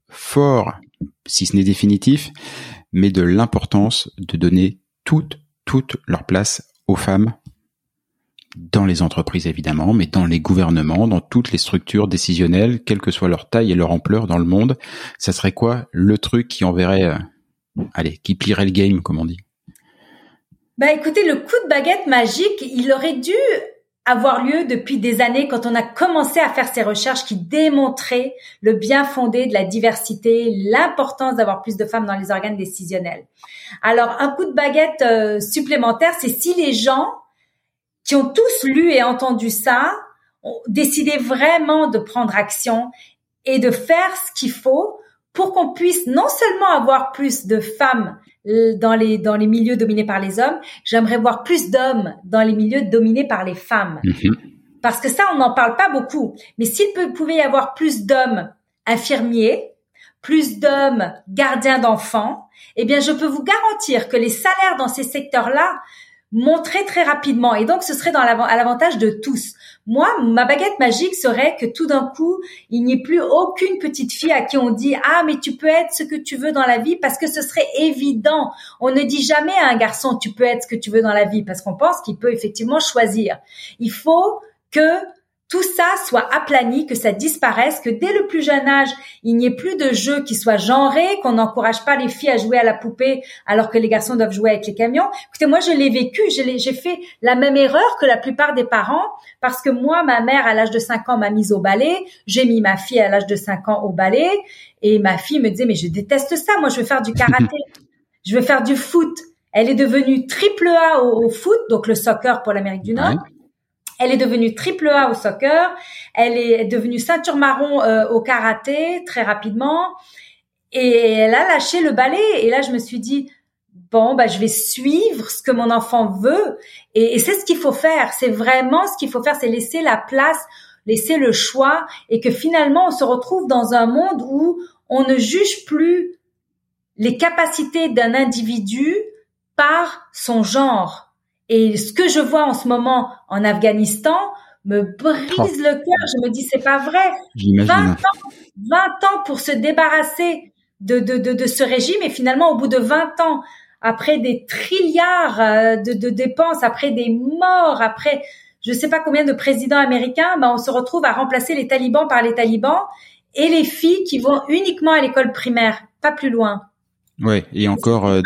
fort, si ce n'est définitif, mais de l'importance de donner toute, toute leur place aux femmes dans les entreprises évidemment, mais dans les gouvernements, dans toutes les structures décisionnelles, quelle que soit leur taille et leur ampleur dans le monde, ça serait quoi le truc qui enverrait, euh, allez, qui plierait le game, comme on dit? Bah écoutez, le coup de baguette magique, il aurait dû avoir lieu depuis des années quand on a commencé à faire ces recherches qui démontraient le bien fondé de la diversité, l'importance d'avoir plus de femmes dans les organes décisionnels. Alors un coup de baguette euh, supplémentaire, c'est si les gens qui ont tous lu et entendu ça, ont décidé vraiment de prendre action et de faire ce qu'il faut pour qu'on puisse non seulement avoir plus de femmes dans les dans les milieux dominés par les hommes, j'aimerais voir plus d'hommes dans les milieux dominés par les femmes. Mm-hmm. Parce que ça, on n'en parle pas beaucoup. Mais s'il pouvait y avoir plus d'hommes infirmiers, plus d'hommes gardiens d'enfants, eh bien, je peux vous garantir que les salaires dans ces secteurs-là montrer très rapidement. Et donc, ce serait dans à l'avantage de tous. Moi, ma baguette magique serait que tout d'un coup, il n'y ait plus aucune petite fille à qui on dit ah mais tu peux être ce que tu veux dans la vie parce que ce serait évident. On ne dit jamais à un garçon tu peux être ce que tu veux dans la vie parce qu'on pense qu'il peut effectivement choisir. Il faut que tout ça soit aplani, que ça disparaisse, que dès le plus jeune âge, il n'y ait plus de jeux qui soient genrés, qu'on n'encourage pas les filles à jouer à la poupée alors que les garçons doivent jouer avec les camions. Écoutez, moi, je l'ai vécu, j'ai fait la même erreur que la plupart des parents parce que moi, ma mère, à l'âge de 5 ans, m'a mise au ballet. J'ai mis ma fille à l'âge de 5 ans au ballet et ma fille me disait, mais je déteste ça. Moi, je veux faire du karaté. je veux faire du foot. Elle est devenue triple A au, foot, donc le soccer pour l'Amérique du Nord. Elle est devenue triple A au soccer. Elle est devenue ceinture marron euh, au karaté très rapidement. Et elle a lâché le ballet. Et là, je me suis dit, bon, bah, je vais suivre ce que mon enfant veut. Et, et c'est ce qu'il faut faire. C'est vraiment ce qu'il faut faire. C'est laisser la place, laisser le choix. Et que finalement, on se retrouve dans un monde où on ne juge plus les capacités d'un individu par son genre et ce que je vois en ce moment en Afghanistan me brise oh. le cœur. Je me dis, c'est pas vrai. 20 ans, 20 ans pour se débarrasser de, de, de, de, ce régime et finalement, au bout de 20 ans, après des trilliards euh, de, de dépenses, après des morts, après, je sais pas combien de présidents américains, ben on se retrouve à remplacer les talibans par les talibans et les filles qui vont uniquement à l'école primaire, pas plus loin. Ouais, et encore, euh,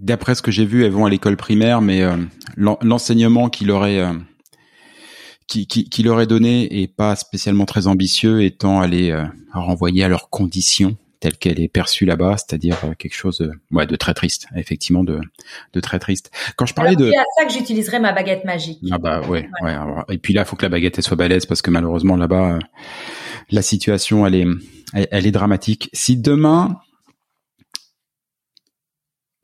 d'après ce que j'ai vu, elles vont à l'école primaire, mais euh, l'enseignement qui leur est qui, qui, leur est donné est pas spécialement très ambitieux, étant à les renvoyer à leurs conditions telle qu'elle est perçue là-bas, c'est-à-dire euh, quelque chose de, ouais, de très triste, effectivement de, de très triste. Quand je parlais de, c'est à ça que j'utiliserai ma baguette magique. Ah bah ouais, ouais. et puis là, il faut que la baguette elle soit balèze parce que malheureusement là-bas, euh, la situation elle est, elle, est dramatique. Si demain,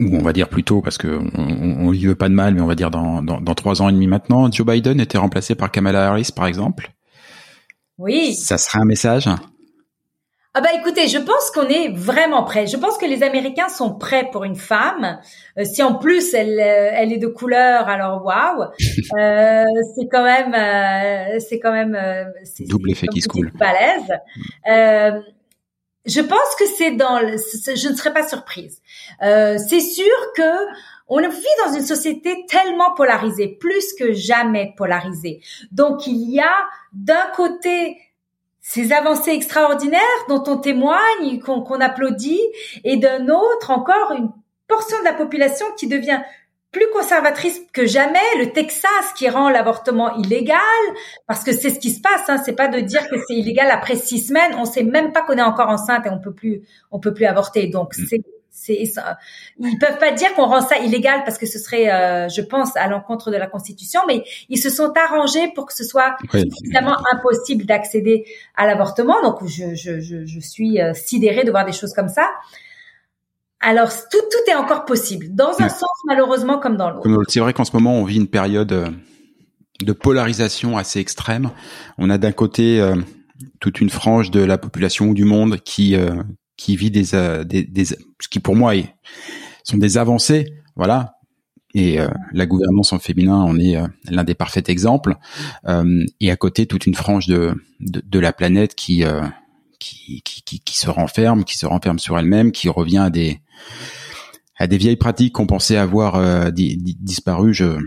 ou on va dire plutôt parce que on, on, lui veut pas de mal, mais on va dire dans, dans, dans trois ans et demi maintenant, Joe Biden était remplacé par Kamala Harris par exemple. Oui. Ça serait un message? Ah bah écoutez, je pense qu'on est vraiment prêt. Je pense que les Américains sont prêts pour une femme. Euh, si en plus elle, euh, elle est de couleur, alors waouh, euh, c'est quand même, euh, c'est quand même, c'est, double effet qui se coule. Balèze. Je pense que c'est dans, je ne serais pas surprise. c'est sûr que on vit dans une société tellement polarisée, plus que jamais polarisée. Donc il y a d'un côté ces avancées extraordinaires dont on témoigne, qu'on applaudit, et d'un autre encore une portion de la population qui devient plus conservatrice que jamais, le Texas qui rend l'avortement illégal, parce que c'est ce qui se passe. Hein, c'est pas de dire que c'est illégal après six semaines. On sait même pas qu'on est encore enceinte et on peut plus, on peut plus avorter. Donc mm. c'est c'est ils peuvent pas dire qu'on rend ça illégal parce que ce serait, euh, je pense, à l'encontre de la Constitution, mais ils se sont arrangés pour que ce soit évidemment impossible d'accéder à l'avortement. Donc, je, je, je, je suis euh, sidérée de voir des choses comme ça. Alors, tout, tout est encore possible, dans un sens malheureusement comme dans l'autre. C'est vrai qu'en ce moment, on vit une période euh, de polarisation assez extrême. On a d'un côté toute une frange de la population ou du monde qui qui vit des, euh, des, des, ce qui pour moi est, sont des avancées, voilà. Et euh, la gouvernance en féminin en est euh, l'un des parfaits exemples. et à côté, toute une frange de, de, de la planète qui, qui, qui, qui, se renferme, qui se renferme sur elle-même, qui revient à des, à des vieilles pratiques qu'on pensait avoir disparu. Je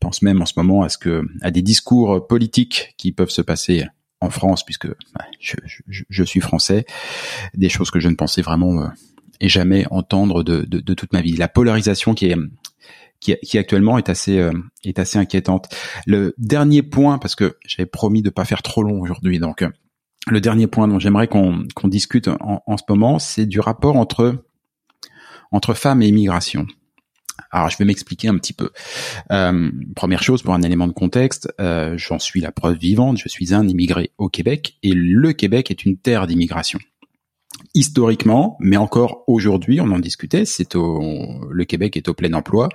pense même en ce moment à ce que à des discours politiques qui peuvent se passer en France, puisque bah, je, je, je, suis français, des choses que je ne pensais vraiment euh, et jamais entendre de, de, de, toute ma vie. La polarisation qui est qui, qui actuellement est assez euh, est assez inquiétante. Le dernier point, parce que j'avais promis de pas faire trop long aujourd'hui, donc euh, le dernier point dont j'aimerais qu'on discute en, ce moment, c'est du rapport entre entre femmes et immigration. Alors, je vais m'expliquer un petit peu. Euh, première chose, pour un élément de contexte, euh, j'en suis la preuve vivante. Je suis un immigré au Québec et le Québec est une terre d'immigration. Historiquement, mais encore aujourd'hui, on en discutait, c'est au, le Québec est au plein emploi.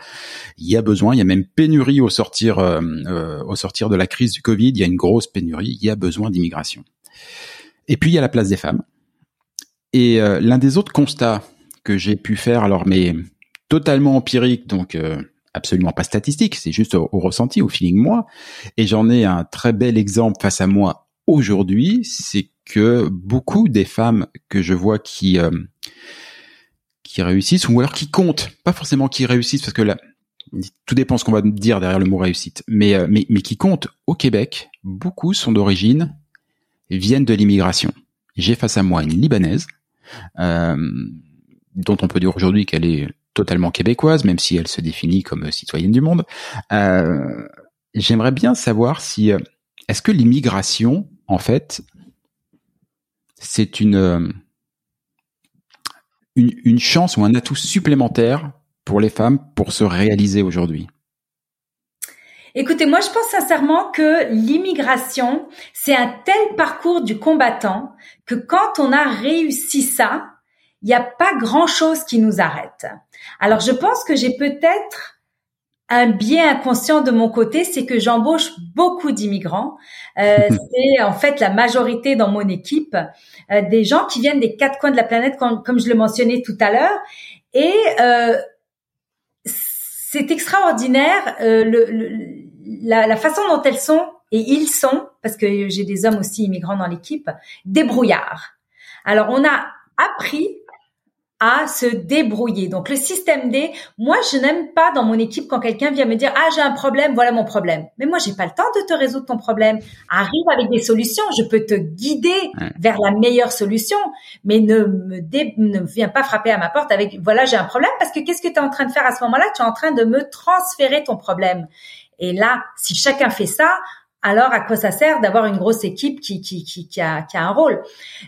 Il y a besoin, il y a même pénurie au sortir, euh au sortir de la crise du Covid. Il y a une grosse pénurie. Il y a besoin d'immigration. Et puis il y a la place des femmes. Et euh, l'un des autres constats que j'ai pu faire, alors mais totalement empirique, donc euh, absolument pas statistique, c'est juste au, ressenti, au feeling moi. Et j'en ai un très bel exemple face à moi aujourd'hui, c'est que beaucoup des femmes que je vois qui euh, qui réussissent ou alors qui comptent, pas forcément qui réussissent parce que là tout dépend ce qu'on va dire derrière le mot réussite, mais mais qui comptent au Québec, beaucoup sont d'origine viennent de l'immigration. J'ai face à moi une libanaise dont on peut dire aujourd'hui qu'elle est totalement québécoise, même si elle se définit comme citoyenne du monde. Euh, J'aimerais bien savoir si euh, est-ce que l'immigration, en fait, c'est euh, une, une chance ou un atout supplémentaire pour les femmes pour se réaliser aujourd'hui? Écoutez, moi je pense sincèrement que l'immigration, c'est un tel parcours du combattant que quand on a réussi ça, il n'y a pas grand-chose qui nous arrête. Alors je pense que j'ai peut-être un biais inconscient de mon côté, c'est que j'embauche beaucoup d'immigrants. Euh, c'est en fait la majorité dans mon équipe euh, des gens qui viennent des quatre coins de la planète, comme, je le mentionnais tout à l'heure. Et euh, c'est extraordinaire le, la, la, façon dont elles sont et ils sont, parce que j'ai des hommes aussi immigrants dans l'équipe, débrouillards. Alors on a appris à se débrouiller. Donc le système D, moi je n'aime pas dans mon équipe quand quelqu'un vient me dire ah j'ai un problème, voilà mon problème. Mais moi j'ai pas le temps de te résoudre ton problème. Arrive avec des solutions, je peux te guider vers la meilleure solution, mais ne me ne viens pas frapper à ma porte avec voilà j'ai un problème parce que qu'est-ce que tu es en train de faire à ce moment-là? Tu es en train de me transférer ton problème. Et là, si chacun fait ça, alors à quoi ça sert d'avoir une grosse équipe qui, qui, qui, qui, a, qui a un rôle?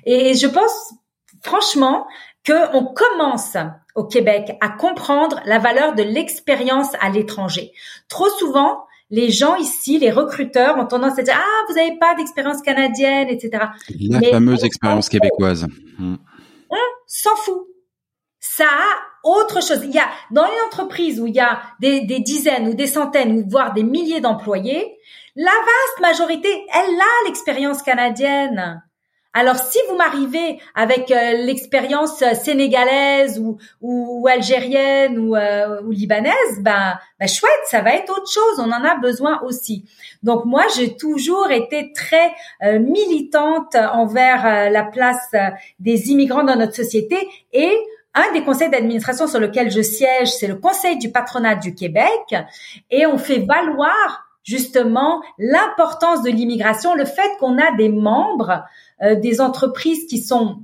Et je pense franchement qu'on commence au Québec à comprendre la valeur de l'expérience à l'étranger. Trop souvent, les gens ici, les recruteurs, ont tendance à dire ah vous n'avez pas d'expérience canadienne, etc. La fameuse expérience québécoise. Hmm. On s'en fout. Ça a autre chose. Il y a dans une entreprise où il y a des, des dizaines ou des centaines, voire des milliers d'employés, la vaste majorité, elle a l'expérience canadienne. Alors si vous m'arrivez avec euh, l'expérience euh, sénégalaise ou, ou, algérienne ou, euh, ou, libanaise, ben, ben chouette, ça va être autre chose. On en a besoin aussi. Donc moi, j'ai toujours été très militante envers la place des immigrants dans notre société et un des conseils d'administration sur lequel je siège, c'est le Conseil du patronat du Québec, et on fait valoir justement l'importance de l'immigration, le fait qu'on a des membres euh, des entreprises qui sont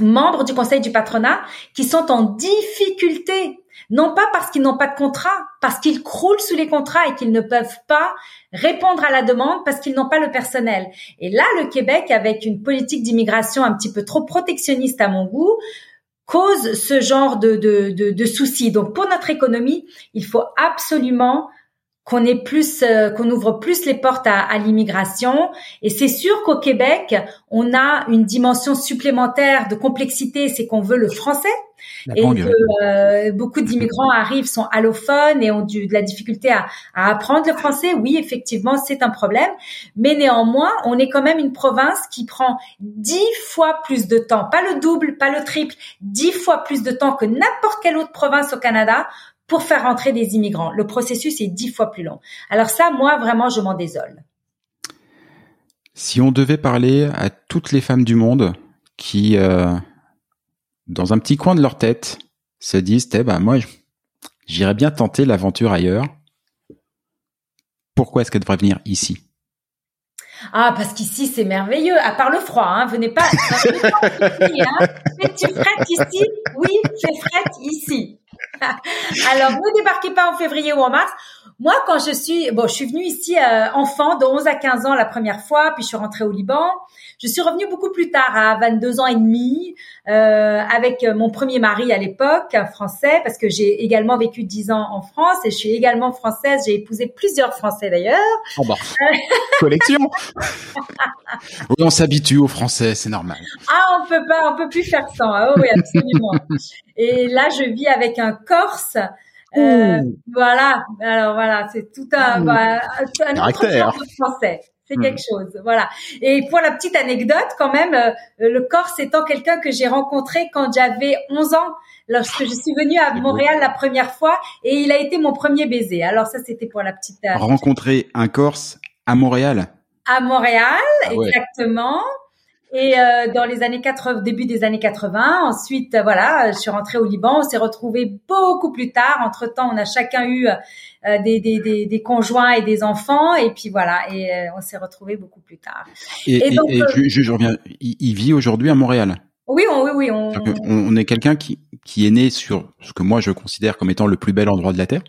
membres du conseil du patronat qui sont en difficulté, non pas parce qu'ils n'ont pas de contrat, parce qu'ils croulent sous les contrats et qu'ils ne peuvent pas répondre à la demande parce qu'ils n'ont pas le personnel. Et là, le Québec, avec une politique d'immigration un petit peu trop protectionniste à mon goût, cause ce genre de, de, de, de soucis. Donc, pour notre économie, il faut absolument qu'on ait plus, euh, qu'on ouvre plus les portes à, à l'immigration. Et c'est sûr qu'au Québec, on a une dimension supplémentaire de complexité, c'est qu'on veut le français. et que euh, beaucoup d'immigrants arrivent, sont allophones et ont du, de la difficulté à, à apprendre le français. Oui, effectivement, c'est un problème. Mais néanmoins, on est quand même une province qui prend dix fois plus de temps, pas le double, pas le triple, dix fois plus de temps que n'importe quelle autre province au Canada pour faire entrer des immigrants. Le processus est dix fois plus long. Alors ça, moi, vraiment, je m'en désole. Si on devait parler à toutes les femmes du monde qui, euh, dans un petit coin de leur tête, se disent, eh ben moi, j'irais bien tenter l'aventure ailleurs. Pourquoi est-ce qu'elles devraient venir ici? Ah, parce qu'ici, c'est merveilleux. À part le froid, hein. Venez pas, ici, hein. tu frettes ici? Oui, c'est frette ici. Alors, ne débarquez pas en février ou en mars. Moi, quand je suis, bon, je suis venue ici euh, enfant, de 11 à 15 ans la première fois, puis je suis rentrée au Liban. Je suis revenue beaucoup plus tard, à 22 ans et demi, euh, avec mon premier mari à l'époque, français, parce que j'ai également vécu 10 ans en France et je suis également française. J'ai épousé plusieurs Français d'ailleurs. Oh bah, collection. oui, on s'habitue aux Français, c'est normal. Ah, on peut pas, on peut plus faire ça. Hein. Oh oui, absolument. et là, je vis avec un Corse. Euh, voilà. Alors voilà, c'est tout un, bah, un caractère français. C'est hmm. quelque chose, voilà. Et pour la petite anecdote, quand même, euh, le Corse étant quelqu'un que j'ai rencontré quand j'avais 11 ans, lorsque je suis venue à Montréal la première fois, et il a été mon premier baiser. Alors ça, c'était pour la petite. Euh, Rencontrer un Corse à Montréal. À Montréal, ah exactement. Et euh, dans les années 80, début des années 80, ensuite euh, voilà, je suis rentrée au Liban. On s'est retrouvés beaucoup plus tard. Entre temps, on a chacun eu euh, des, des, des, des, conjoints et des enfants, et puis voilà, et euh, on s'est retrouvés beaucoup plus tard. Et, et, donc, et je, je, reviens. Il, vit aujourd'hui à Montréal? Oui, on, oui, oui. On, on est quelqu'un qui, qui est né sur ce que moi je considère comme étant le plus bel endroit de la Terre,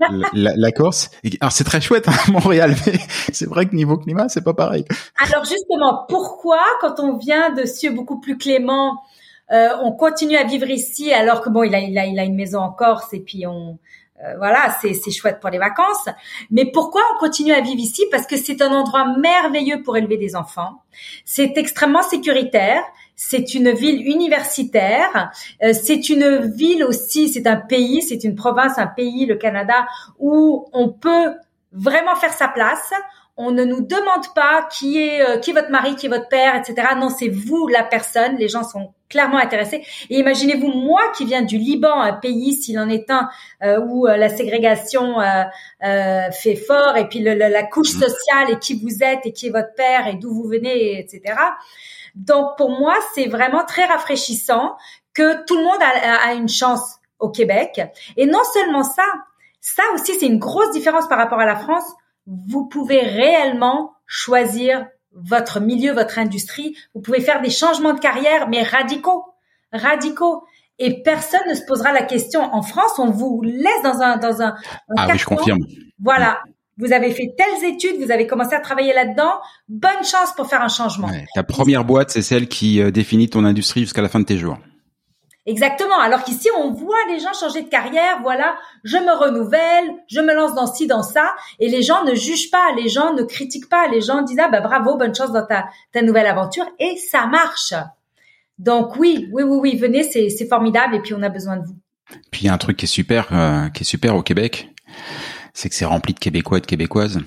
la, la, Corse. alors c'est très chouette, hein, Montréal, mais c'est vrai que niveau climat, c'est pas pareil. Alors justement, pourquoi quand on vient de cieux beaucoup plus cléments, euh, on continue à vivre ici alors que bon, il a, il a, il a une maison en Corse et puis on, euh, voilà, c'est, c'est chouette pour les vacances. Mais pourquoi on continue à vivre ici? Parce que c'est un endroit merveilleux pour élever des enfants. C'est extrêmement sécuritaire c'est une ville universitaire, euh, c'est une ville aussi, c'est un pays, c'est une province, un pays, le Canada, où on peut vraiment faire sa place. On ne nous demande pas qui est euh, qui est votre mari, qui est votre père, etc. Non, c'est vous la personne. Les gens sont clairement intéressés. Et imaginez-vous moi qui viens du Liban, un pays s'il en est un euh, où la ségrégation fait fort, et puis la couche mmh. sociale et qui vous êtes et qui est votre père et d'où vous venez, etc. Donc pour moi, c'est vraiment très rafraîchissant que tout le monde a, a une chance au Québec. Et non seulement ça, ça aussi c'est une grosse différence par rapport à la France. Vous pouvez réellement choisir votre milieu, votre industrie. Vous pouvez faire des changements de carrière, mais radicaux, radicaux. Et personne ne se posera la question. En France, on vous laisse dans un dans un. ah oui, je confirme. Voilà. Vous avez fait telles études, vous avez commencé à travailler là-dedans. Bonne chance pour faire un changement. ta première boîte, c'est celle qui euh, définit ton industrie jusqu'à la fin de tes jours. Exactement. Alors qu'ici, on voit les gens changer de carrière. Voilà, je me renouvelle, je me lance dans ci, dans ça. Et les gens ne jugent pas, les gens ne critiquent pas. Les gens disent, ah bah bravo, bonne chance dans ta, ta nouvelle aventure. Et ça marche. Donc oui, oui, oui, oui, venez, c'est, c'est formidable. Et puis, on a besoin de vous. Puis, il y a un truc qui est super, euh, qui est super au Québec. C'est que c'est rempli de Québécois et de Québécoises.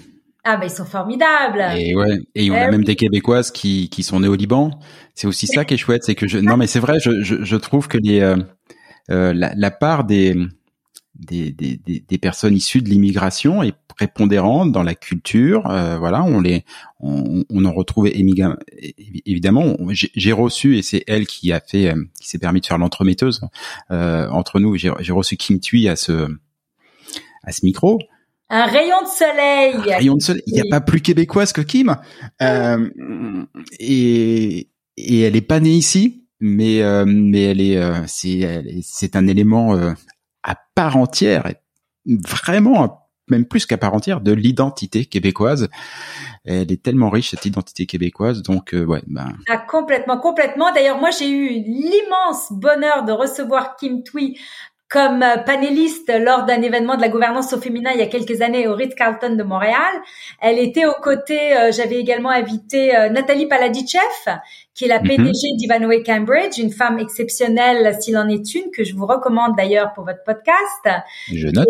Ah ben ils sont formidables. Et ouais, et on a eh même des Québécoises qui qui sont nées au Liban. C'est aussi ça qui est chouette, c'est que je non mais c'est vrai, je, je, je trouve que les euh, euh la, la, part des des, des, des personnes issues de l'immigration est prépondérante dans la culture. Euh, voilà, on les on, on en retrouve évidemment. J'ai reçu et c'est elle qui a fait euh, qui s'est permis de faire l'entremetteuse euh, entre nous. J'ai reçu Kim Thuy à ce à ce micro. Un rayon de soleil. Un rayon de soleil. Il n'y a pas plus québécoise que Kim. Euh, et, et elle est pas née ici, mais euh, mais elle est euh, c'est c'est un élément euh, à part entière, vraiment même plus qu'à part entière de l'identité québécoise. Elle est tellement riche cette identité québécoise, donc ouais. Ben... Ah, complètement, complètement. D'ailleurs, moi j'ai eu l'immense bonheur de recevoir Kim Thuy comme euh, panéliste lors d'un événement de la gouvernance au féminin il y a quelques années au Ritz-Carlton de Montréal. Elle était aux côtés, euh, j'avais également invité euh, Nathalie Paladichev, qui est la. PDG d'Ivanhoe Cambridge, une femme exceptionnelle s'il en est une, que je vous recommande d'ailleurs pour votre podcast. Je note.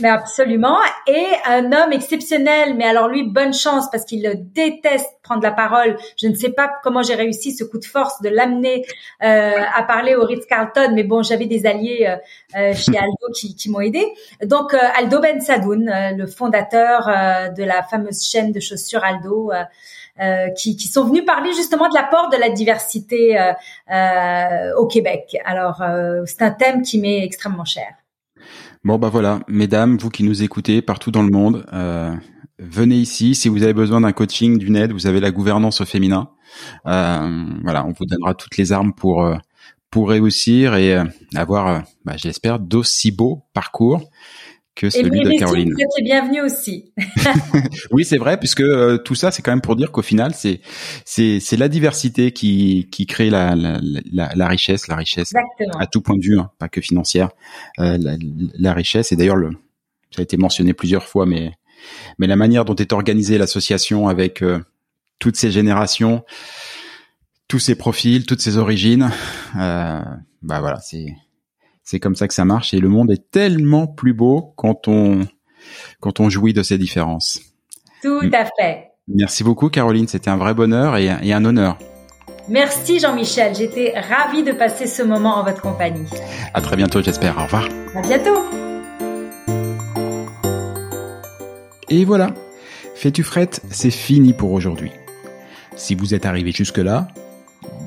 Mais absolument. Et un homme exceptionnel, mais alors lui, bonne chance parce qu'il déteste prendre la parole. Je ne sais pas comment j'ai réussi ce coup de force de l'amener euh, à parler au Ritz-Carlton, mais bon, j'avais des alliés euh, euh chez Aldo qui, qui m'ont aidé. Donc Aldo Ben Sadoun, le fondateur de la fameuse chaîne de chaussures Aldo. Qui, qui, sont venus parler justement de l'apport de la diversité au Québec. Alors, c'est un thème qui m'est extrêmement cher. Bon, bah voilà, mesdames, vous qui nous écoutez partout dans le monde, venez ici. Si vous avez besoin d'un coaching, d'une aide, vous avez la gouvernance au féminin. voilà, on vous donnera toutes les armes pour pour réussir et avoir, bah, j'espère, d'aussi beaux parcours que celui de Caroline. Tu bienvenue aussi. oui, c'est vrai, puisque euh, tout ça, c'est quand même pour dire qu'au final, c'est c'est c'est la diversité qui qui crée la la, la, la richesse, la richesse à tout point de vue, hein, pas que financière, euh, la, la, richesse. Et d'ailleurs, le ça a été mentionné plusieurs fois, mais mais la manière dont est organisée l'association avec euh, toutes ces générations, tous ces profils, toutes ces origines, euh, bah voilà, c'est c'est comme ça que ça marche et le monde est tellement plus beau quand on quand on jouit de ces différences. Tout à fait. Merci beaucoup Caroline, c'était un vrai bonheur et, et un honneur. Merci Jean-Michel, j'étais ravie de passer ce moment en votre compagnie. À très bientôt, j'espère. Au revoir. À bientôt. Et voilà, Fais-tu frette, c'est fini pour aujourd'hui. Si vous êtes arrivé jusque-là,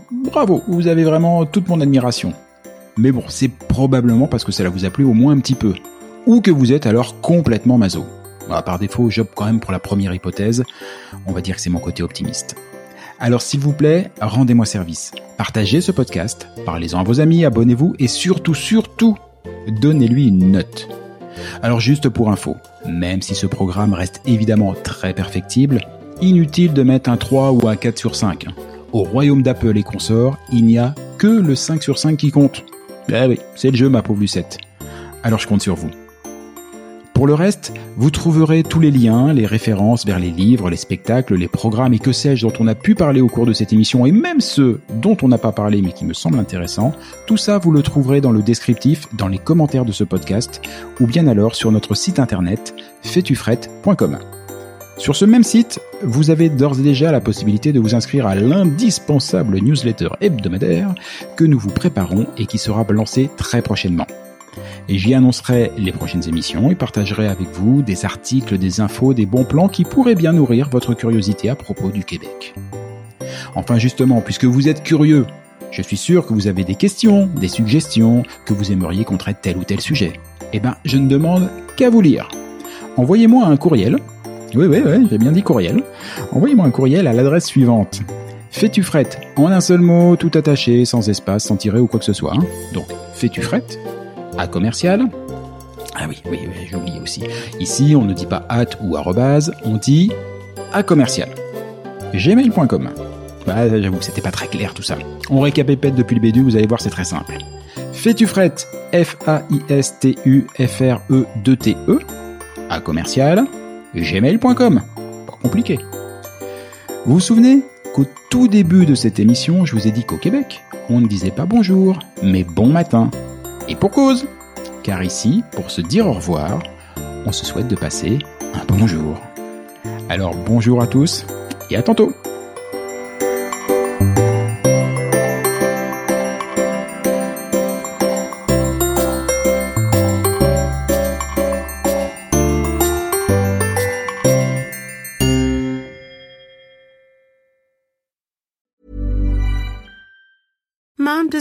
bravo, vous avez vraiment toute mon admiration. Mais bon, c'est probablement parce que cela vous a plu au moins un petit peu. Ou que vous êtes alors complètement maso. Par défaut, j'opte quand même pour la première hypothèse. On va dire que c'est mon côté optimiste. Alors s'il vous plaît, rendez-moi service. Partagez ce podcast, parlez-en à vos amis, abonnez-vous et surtout, surtout, donnez-lui une note. Alors juste pour info, même si ce programme reste évidemment très perfectible, inutile de mettre un 3 ou un 4 sur 5. Au royaume d'Apple et consorts, il n'y a que le 5 sur 5 qui compte. Eh oui, c'est le jeu, ma pauvre Lucette. Alors je compte sur vous. Pour le reste, vous trouverez tous les liens, les références vers les livres, les spectacles, les programmes et que sais-je dont on a pu parler au cours de cette émission et même ceux dont on n'a pas parlé mais qui me semblent intéressants. Tout ça, vous le trouverez dans le descriptif, dans les commentaires de ce podcast ou bien alors sur notre site internet fetufrette.com. Sur ce même site, vous avez d'ores et déjà la possibilité de vous inscrire à l'indispensable newsletter hebdomadaire que nous vous préparons et qui sera lancé très prochainement. Et j'y annoncerai les prochaines émissions et partagerai avec vous des articles, des infos, des bons plans qui pourraient bien nourrir votre curiosité à propos du Québec. Enfin justement, puisque vous êtes curieux, Je suis sûr que vous avez des questions, des suggestions, que vous aimeriez qu'on traite tel ou tel sujet. Eh ben, je ne demande qu'à vous lire. Envoyez-moi un courriel. Oui, oui, oui, j'ai bien dit courriel. Envoyez-moi un courriel à l'adresse suivante. Fais-tu frette en un seul mot, tout attaché, sans espace, sans tirer ou quoi que ce soit. hein. Donc, fais-tu frette à commercial? Ah oui, oui, oui j'ai oublié aussi. Ici, on ne dit pas at ou arrobase, on dit à commercial. gmail.com. Bah, j'avoue, c'était pas très clair tout ça. On récapépète depuis le début, vous allez voir, c'est très simple. Fais-tu frette F-A-I-S-T-U-F-R-E-2-T-E à commercial gmail.com. Pas compliqué. Vous vous souvenez qu'au tout début de cette émission, je vous ai dit qu'au Québec, on ne disait pas bonjour, mais bon matin. Et pour cause. Car ici, pour se dire au revoir, on se souhaite de passer un bonjour. Alors bonjour à tous et à tantôt.